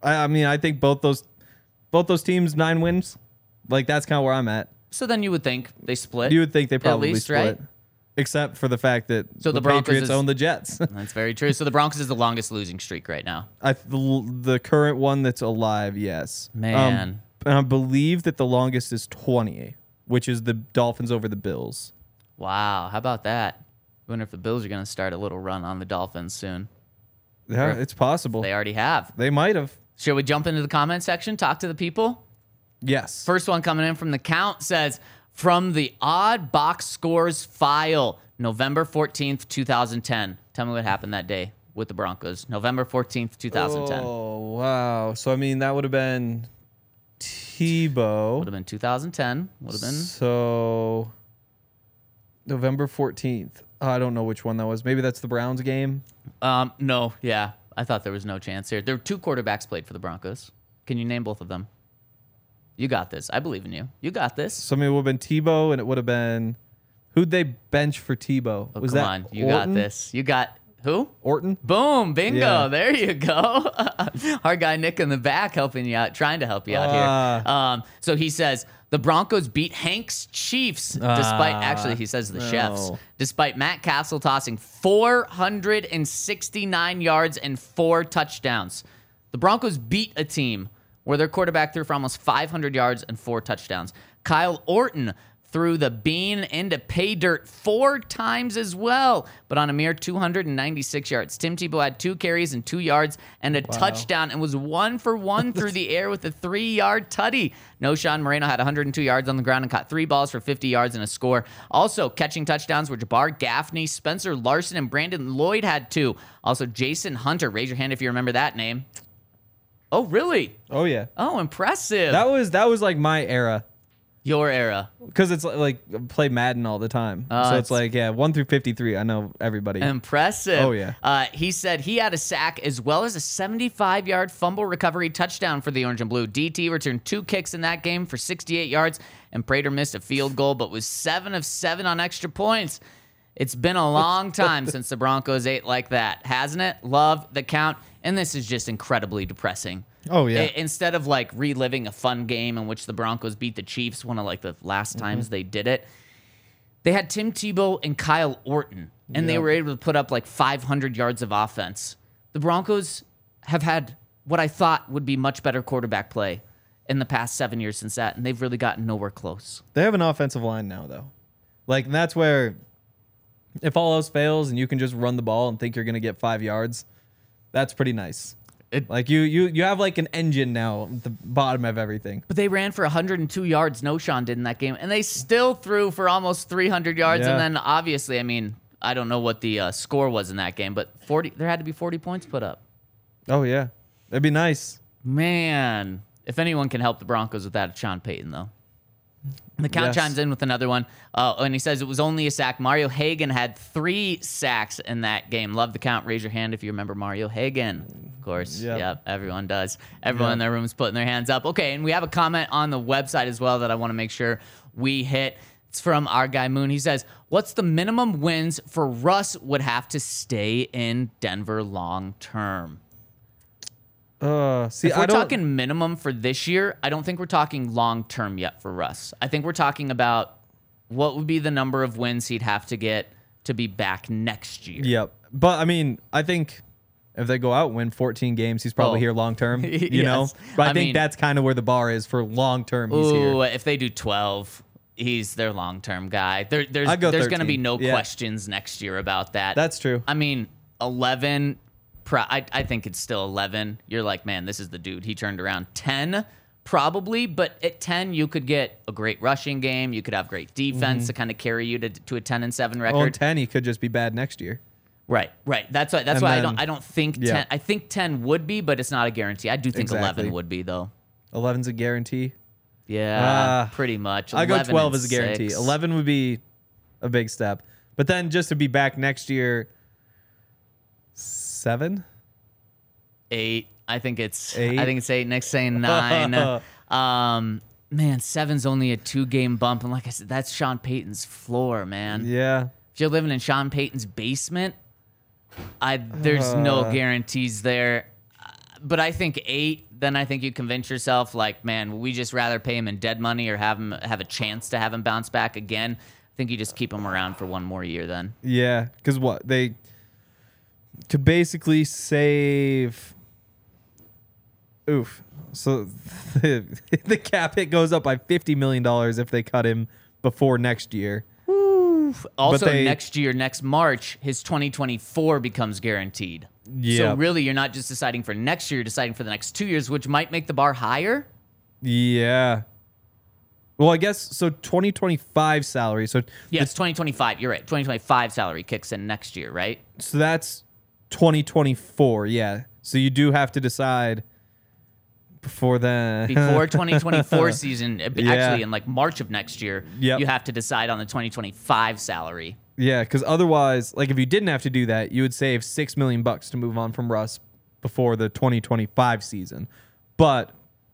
I, I mean, I think both those, both those teams nine wins. Like that's kind of where I'm at. So then you would think they split. You would think they probably least, split, right? except for the fact that So the, the Broncos Patriots is- own the Jets. That's very true. So the Broncos is the longest losing streak right now. I the, the current one that's alive, yes. Um, Man. And I believe that the longest is 20, which is the Dolphins over the Bills. Wow, how about that? I wonder if the Bills are going to start a little run on the Dolphins soon. Yeah, it's possible. They already have. They might have. Should we jump into the comment section, talk to the people? Yes. First one coming in from the count says, from the odd box scores file, November 14th, 2010. Tell me what happened that day with the Broncos. November 14th, 2010. Oh wow! So I mean, that would have been Would have been 2010. Would have been. So November fourteenth. I don't know which one that was. Maybe that's the Browns game. Um, no, yeah. I thought there was no chance here. There were two quarterbacks played for the Broncos. Can you name both of them? You got this. I believe in you. You got this. So I mean, it would have been Tebow, and it would have been who'd they bench for Tebow? Oh, was come that on. You Orton? got this. You got who? Orton. Boom, bingo. Yeah. There you go. Our guy Nick in the back helping you out, trying to help you out here. Ah. Um, so he says the Broncos beat Hank's Chiefs despite actually he says the chefs despite Matt Cassel tossing 469 yards and four touchdowns. The Broncos beat a team where their quarterback threw for almost 500 yards and four touchdowns. Kyle Orton threw the bean into pay dirt four times as well, but on a mere 296 yards. Tim Tebow had two carries and two yards and a touchdown and was one for one through the air with a three yard tutty. Knowshon Moreno had 102 yards on the ground and caught three balls for 50 yards and a score. Also, catching touchdowns were Jabbar Gaffney, Spencer Larsen, and Brandon Lloyd had two. Also, Jason Hunter. Raise your hand if you remember that name. Oh, really? Oh yeah. Oh, impressive. That was that was like my era Your era. because it's like play Madden all the time. Oh, so it's- it's like yeah, one through fifty three. I know everybody. Impressive. Oh, yeah. Uh, he said he had a sack as well as a 75 yard fumble recovery touchdown for the Orange and Blue. DT returned two kicks in that game for 68 yards, and Prater missed a field goal, but was seven of seven on extra points. It's been a long time since the Broncos ate like that, hasn't it? Love the count, and this is just incredibly depressing. Oh, yeah. I- instead of like reliving a fun game in which the Broncos beat the Chiefs, one of like the last Mm-hmm. times they did it, they had Tim Tebow and Kyle Orton, and they were able to put up like 500 yards of offense. The Broncos have had what I thought would be much better quarterback play in the past seven years since that, and they've really gotten nowhere close. They have an offensive line now, though. Like and that's where, if all else fails and you can just run the ball and think you're gonna get five yards, that's pretty nice. It- like you, you, you have like an engine now at the bottom of everything. But they ran for 102 yards. Knowshon did in that game, and they still threw for almost 300 yards. Yeah. And then obviously, I mean, I don't know what the uh, score was in that game, but 40. There had to be 40 points put up. Oh yeah, that'd be nice. Man, if anyone can help the Broncos with that, it's Sean Payton, though. The count Yes. chimes in with another one, uh, and he says it was only a sack. Mario Haggan had three sacks in that game. Love the count. Raise your hand if you remember Mario Haggan. Of course, Yep. yep, everyone does. Everyone Yep. in their room's putting their hands up. Okay, and we have a comment on the website as well that I want to make sure we hit. It's from our guy Moon. He says, "What's the minimum wins for Russ would have to stay in Denver long term?" Uh, see, If we're talking minimum for this year, I don't think we're talking long term yet for Russ. I think we're talking about what would be the number of wins he'd have to get to be back next year. Yep. But I mean, I think if they go out and win 14 games, he's probably Oh. here long term. You know, but I, I think mean- that's kind of where the bar is for long term. He's Ooh, here. if they do 12, he's their long term guy. There, there's go there's going to be no Yeah. questions next year about that. That's true. I mean, 11, pro- I, I think it's still 11. You're like, man, this is the dude. He turned around 10. Probably, but at 10, you could get a great rushing game. You could have great defense to kind of carry you to, to a 10 and 7 record. Well, 10, he could just be bad next year. Right, right. That's why. That's And why I don't. I don't think yeah. ten. I think ten would be, but it's not a guarantee. I do think Exactly. eleven would be though. 11's a guarantee. Yeah, Ah. pretty much. I go 12 and as a guarantee. six. 11 would be a big step. But then just to be back next year, seven? eight. I think it's. Eight? I think it's eight. Next saying nine. um, man, seven's only a two game bump, and like I said, that's Sean Payton's floor, man. Yeah. If you're living in Sean Payton's basement, I there's no Uh. guarantees there. But I think eight. Then I think you convince yourself, like, man, we just rather pay him in dead money or have him have a chance to have him bounce back again. I think you just keep him around for one more year. Then Yeah. Because what? They could basically save. Oof. So the, the cap hit goes up by $50 million if they cut him before next year. also they- next year, next March, his 2024 becomes guaranteed. Yeah. So really, you're not just deciding for next year, you're deciding for the next two years, which might make the bar higher. Yeah. Well, I guess so 2025 salary. So Yes, 2025. You're right. 2025 salary kicks in next year, right? So that's 2024. Yeah. So you do have to decide before then. before 2024 season, uh, Yeah. actually in like March of next year, Yep. you have to decide on the 2025 salary. yeah, because otherwise, like if you didn't have to do that, you would save six million bucks to move on from Russ before the 2025 season. But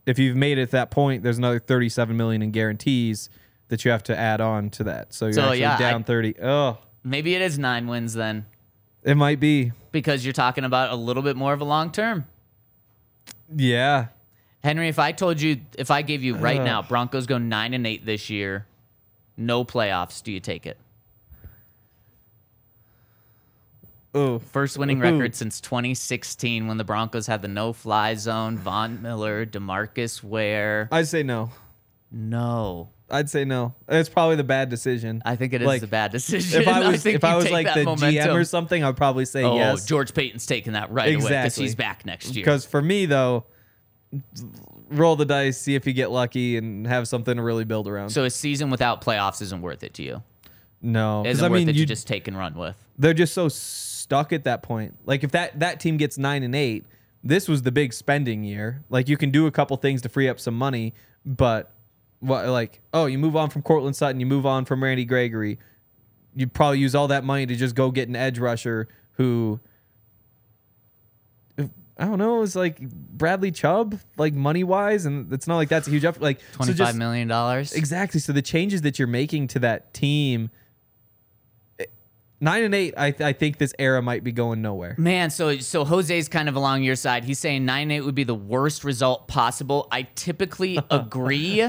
if you've made it at that point, there's another 37 million in guarantees that you have to add on to that. So you're So, actually yeah, I- down 30. Oh, Maybe it is nine wins then, it might be. because you're talking about a little bit more of a long term. Yeah. Henry, if I told you, if I gave you right now, Broncos go nine and eight this year, no playoffs, do you take it? Oh, First winning Ooh. record since 2016 when the Broncos had the no fly zone, Von Miller, Demarcus Ware. I'd say no. No. I'd say no. It's probably the bad decision. I think it is Like, a bad decision. if I was think if I was like the momentum. GM or something, I'd probably say yes. Oh, yes. George Paton's taking that right away because Exactly. he's back next year. Because for me though, roll the dice, see if you get lucky, and have something to really build around. So a season without playoffs isn't worth it to you. no, because Isn't I worth mean, it you to just take and run with. they're just so stuck at that point. Like if that that team gets nine and eight, this was the big spending year. Like you can do a couple things to free up some money, but what like oh you move on from Courtland Sutton, you move on from Randy Gregory, you probably use all that money to just go get an edge rusher who. I don't know. It's like Bradley Chubb, like money wise, and it's not like that's a huge up. Like so Twenty-five just- million dollars. Exactly. So the changes that you're making to that team, nine and eight. I I think this era might be going nowhere. Man, so so Jose's kind of along your side. He's saying nine and eight would be the worst result possible. I typically agree,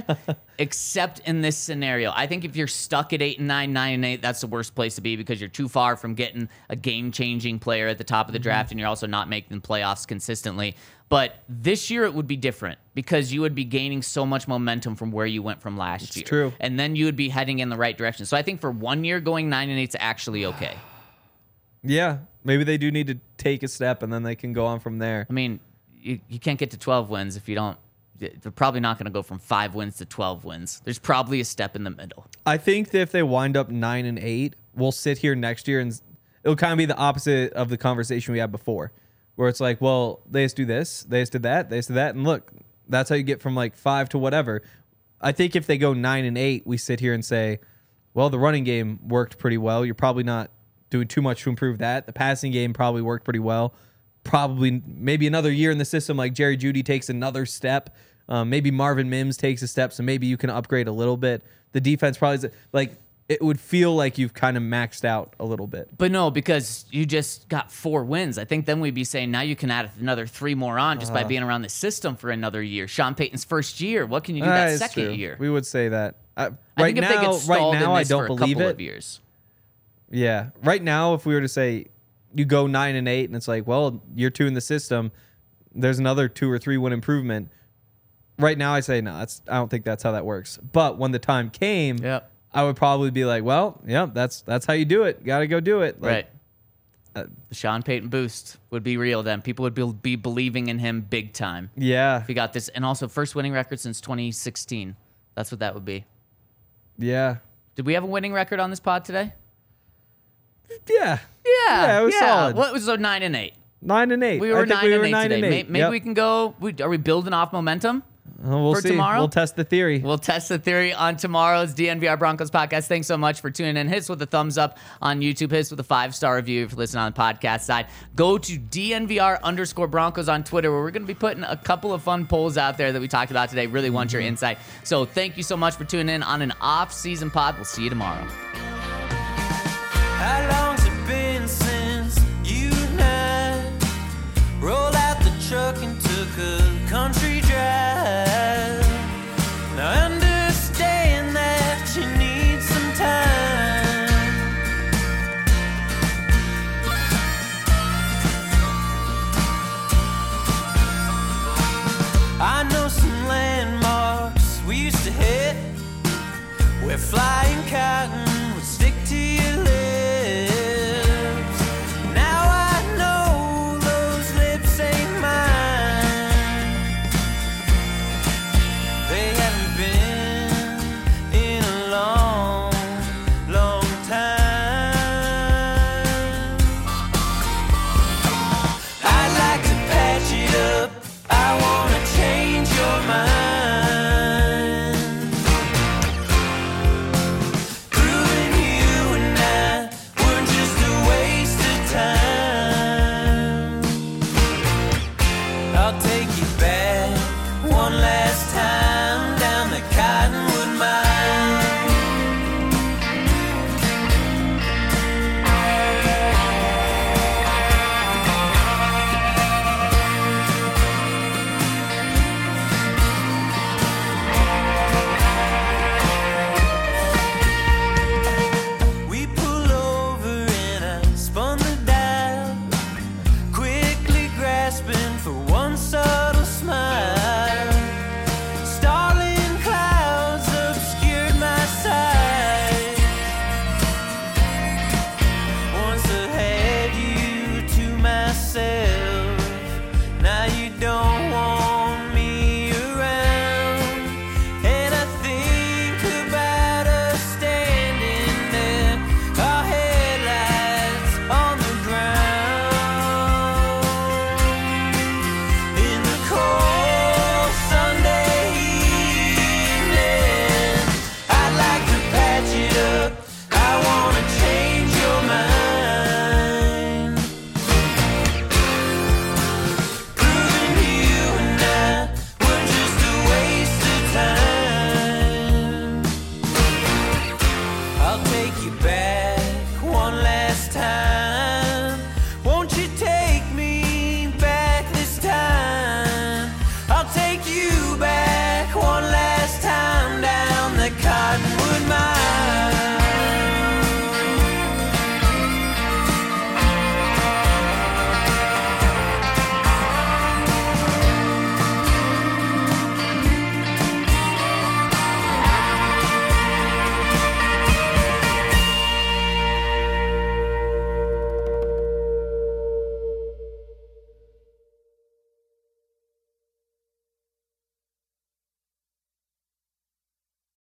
except in this scenario. I think if you're stuck at eight and nine, nine and eight, that's the worst place to be because you're too far from getting a game changing player at the top of the mm-hmm. draft, and you're also not making the playoffs consistently. But this year it would be different because you would be gaining so much momentum from where you went from last year. true. And then you would be heading in the right direction. So I think for one year going nine and eight's actually okay. Yeah, maybe they do need to take a step, and then they can go on from there. I mean, you, you can't get to 12 wins if you don't. They're probably not going to go from five wins to 12 wins. There's probably a step in the middle. I think that if they wind up nine and eight, we'll sit here next year and it'll kind of be the opposite of the conversation we had before, where it's like, well, they just do this, they just did that, they just did that, and look, that's how you get from like five to whatever. I think if they go nine and eight, we sit here and say, well, the running game worked pretty well. You're probably not doing too much to improve that. The passing game probably worked pretty well. Probably maybe another year in the system, like Jerry Jeudy takes another step. Um, maybe Marvin Mims takes a step, so maybe you can upgrade a little bit. The defense probably is like it would feel like you've kind of maxed out a little bit. But no, because you just got four wins. I think then we'd be saying now you can add another three more on just by being around the system for another year. Sean Payton's first year. What can you do Ah, that second true. year? We would say that. Uh, I right now, right now, I don't believe it. years. Yeah. Right now, if we were to say you go nine and eight, and it's like, well, you're two in the system, there's another two or three win improvement. Right now, I say no. That's I don't think that's how that works. But when the time came, Yep. I would probably be like, well, yeah, that's that's how you do it. Got to go do it. Like, right. uh, the Sean Payton boost would be real then. People would be, be believing in him big time. Yeah. If he got this, and also first winning record since 2016. That's what that would be. Yeah. Did we have a winning record on this pod today? Yeah. Yeah, Yeah, it was solid. What was so nine and eight? Nine and eight. We I were think nine we and eight nine today. and eight. Maybe Yep. we can go. We, are we building off momentum? We'll for see. tomorrow? We'll test the theory. We'll test the theory on tomorrow's DNVR Broncos podcast. Thanks so much for tuning in. Hit us with a thumbs up on YouTube. Hit us with a five star review if you're listening on the podcast side. Go to DNVR underscore Broncos on Twitter where we're going to be putting a couple of fun polls out there that we talked about today. Really want your mm-hmm. insight. So thank you so much for tuning in on an off season pod. We'll see you tomorrow. How long's it been since you and I rolled out the truck and Now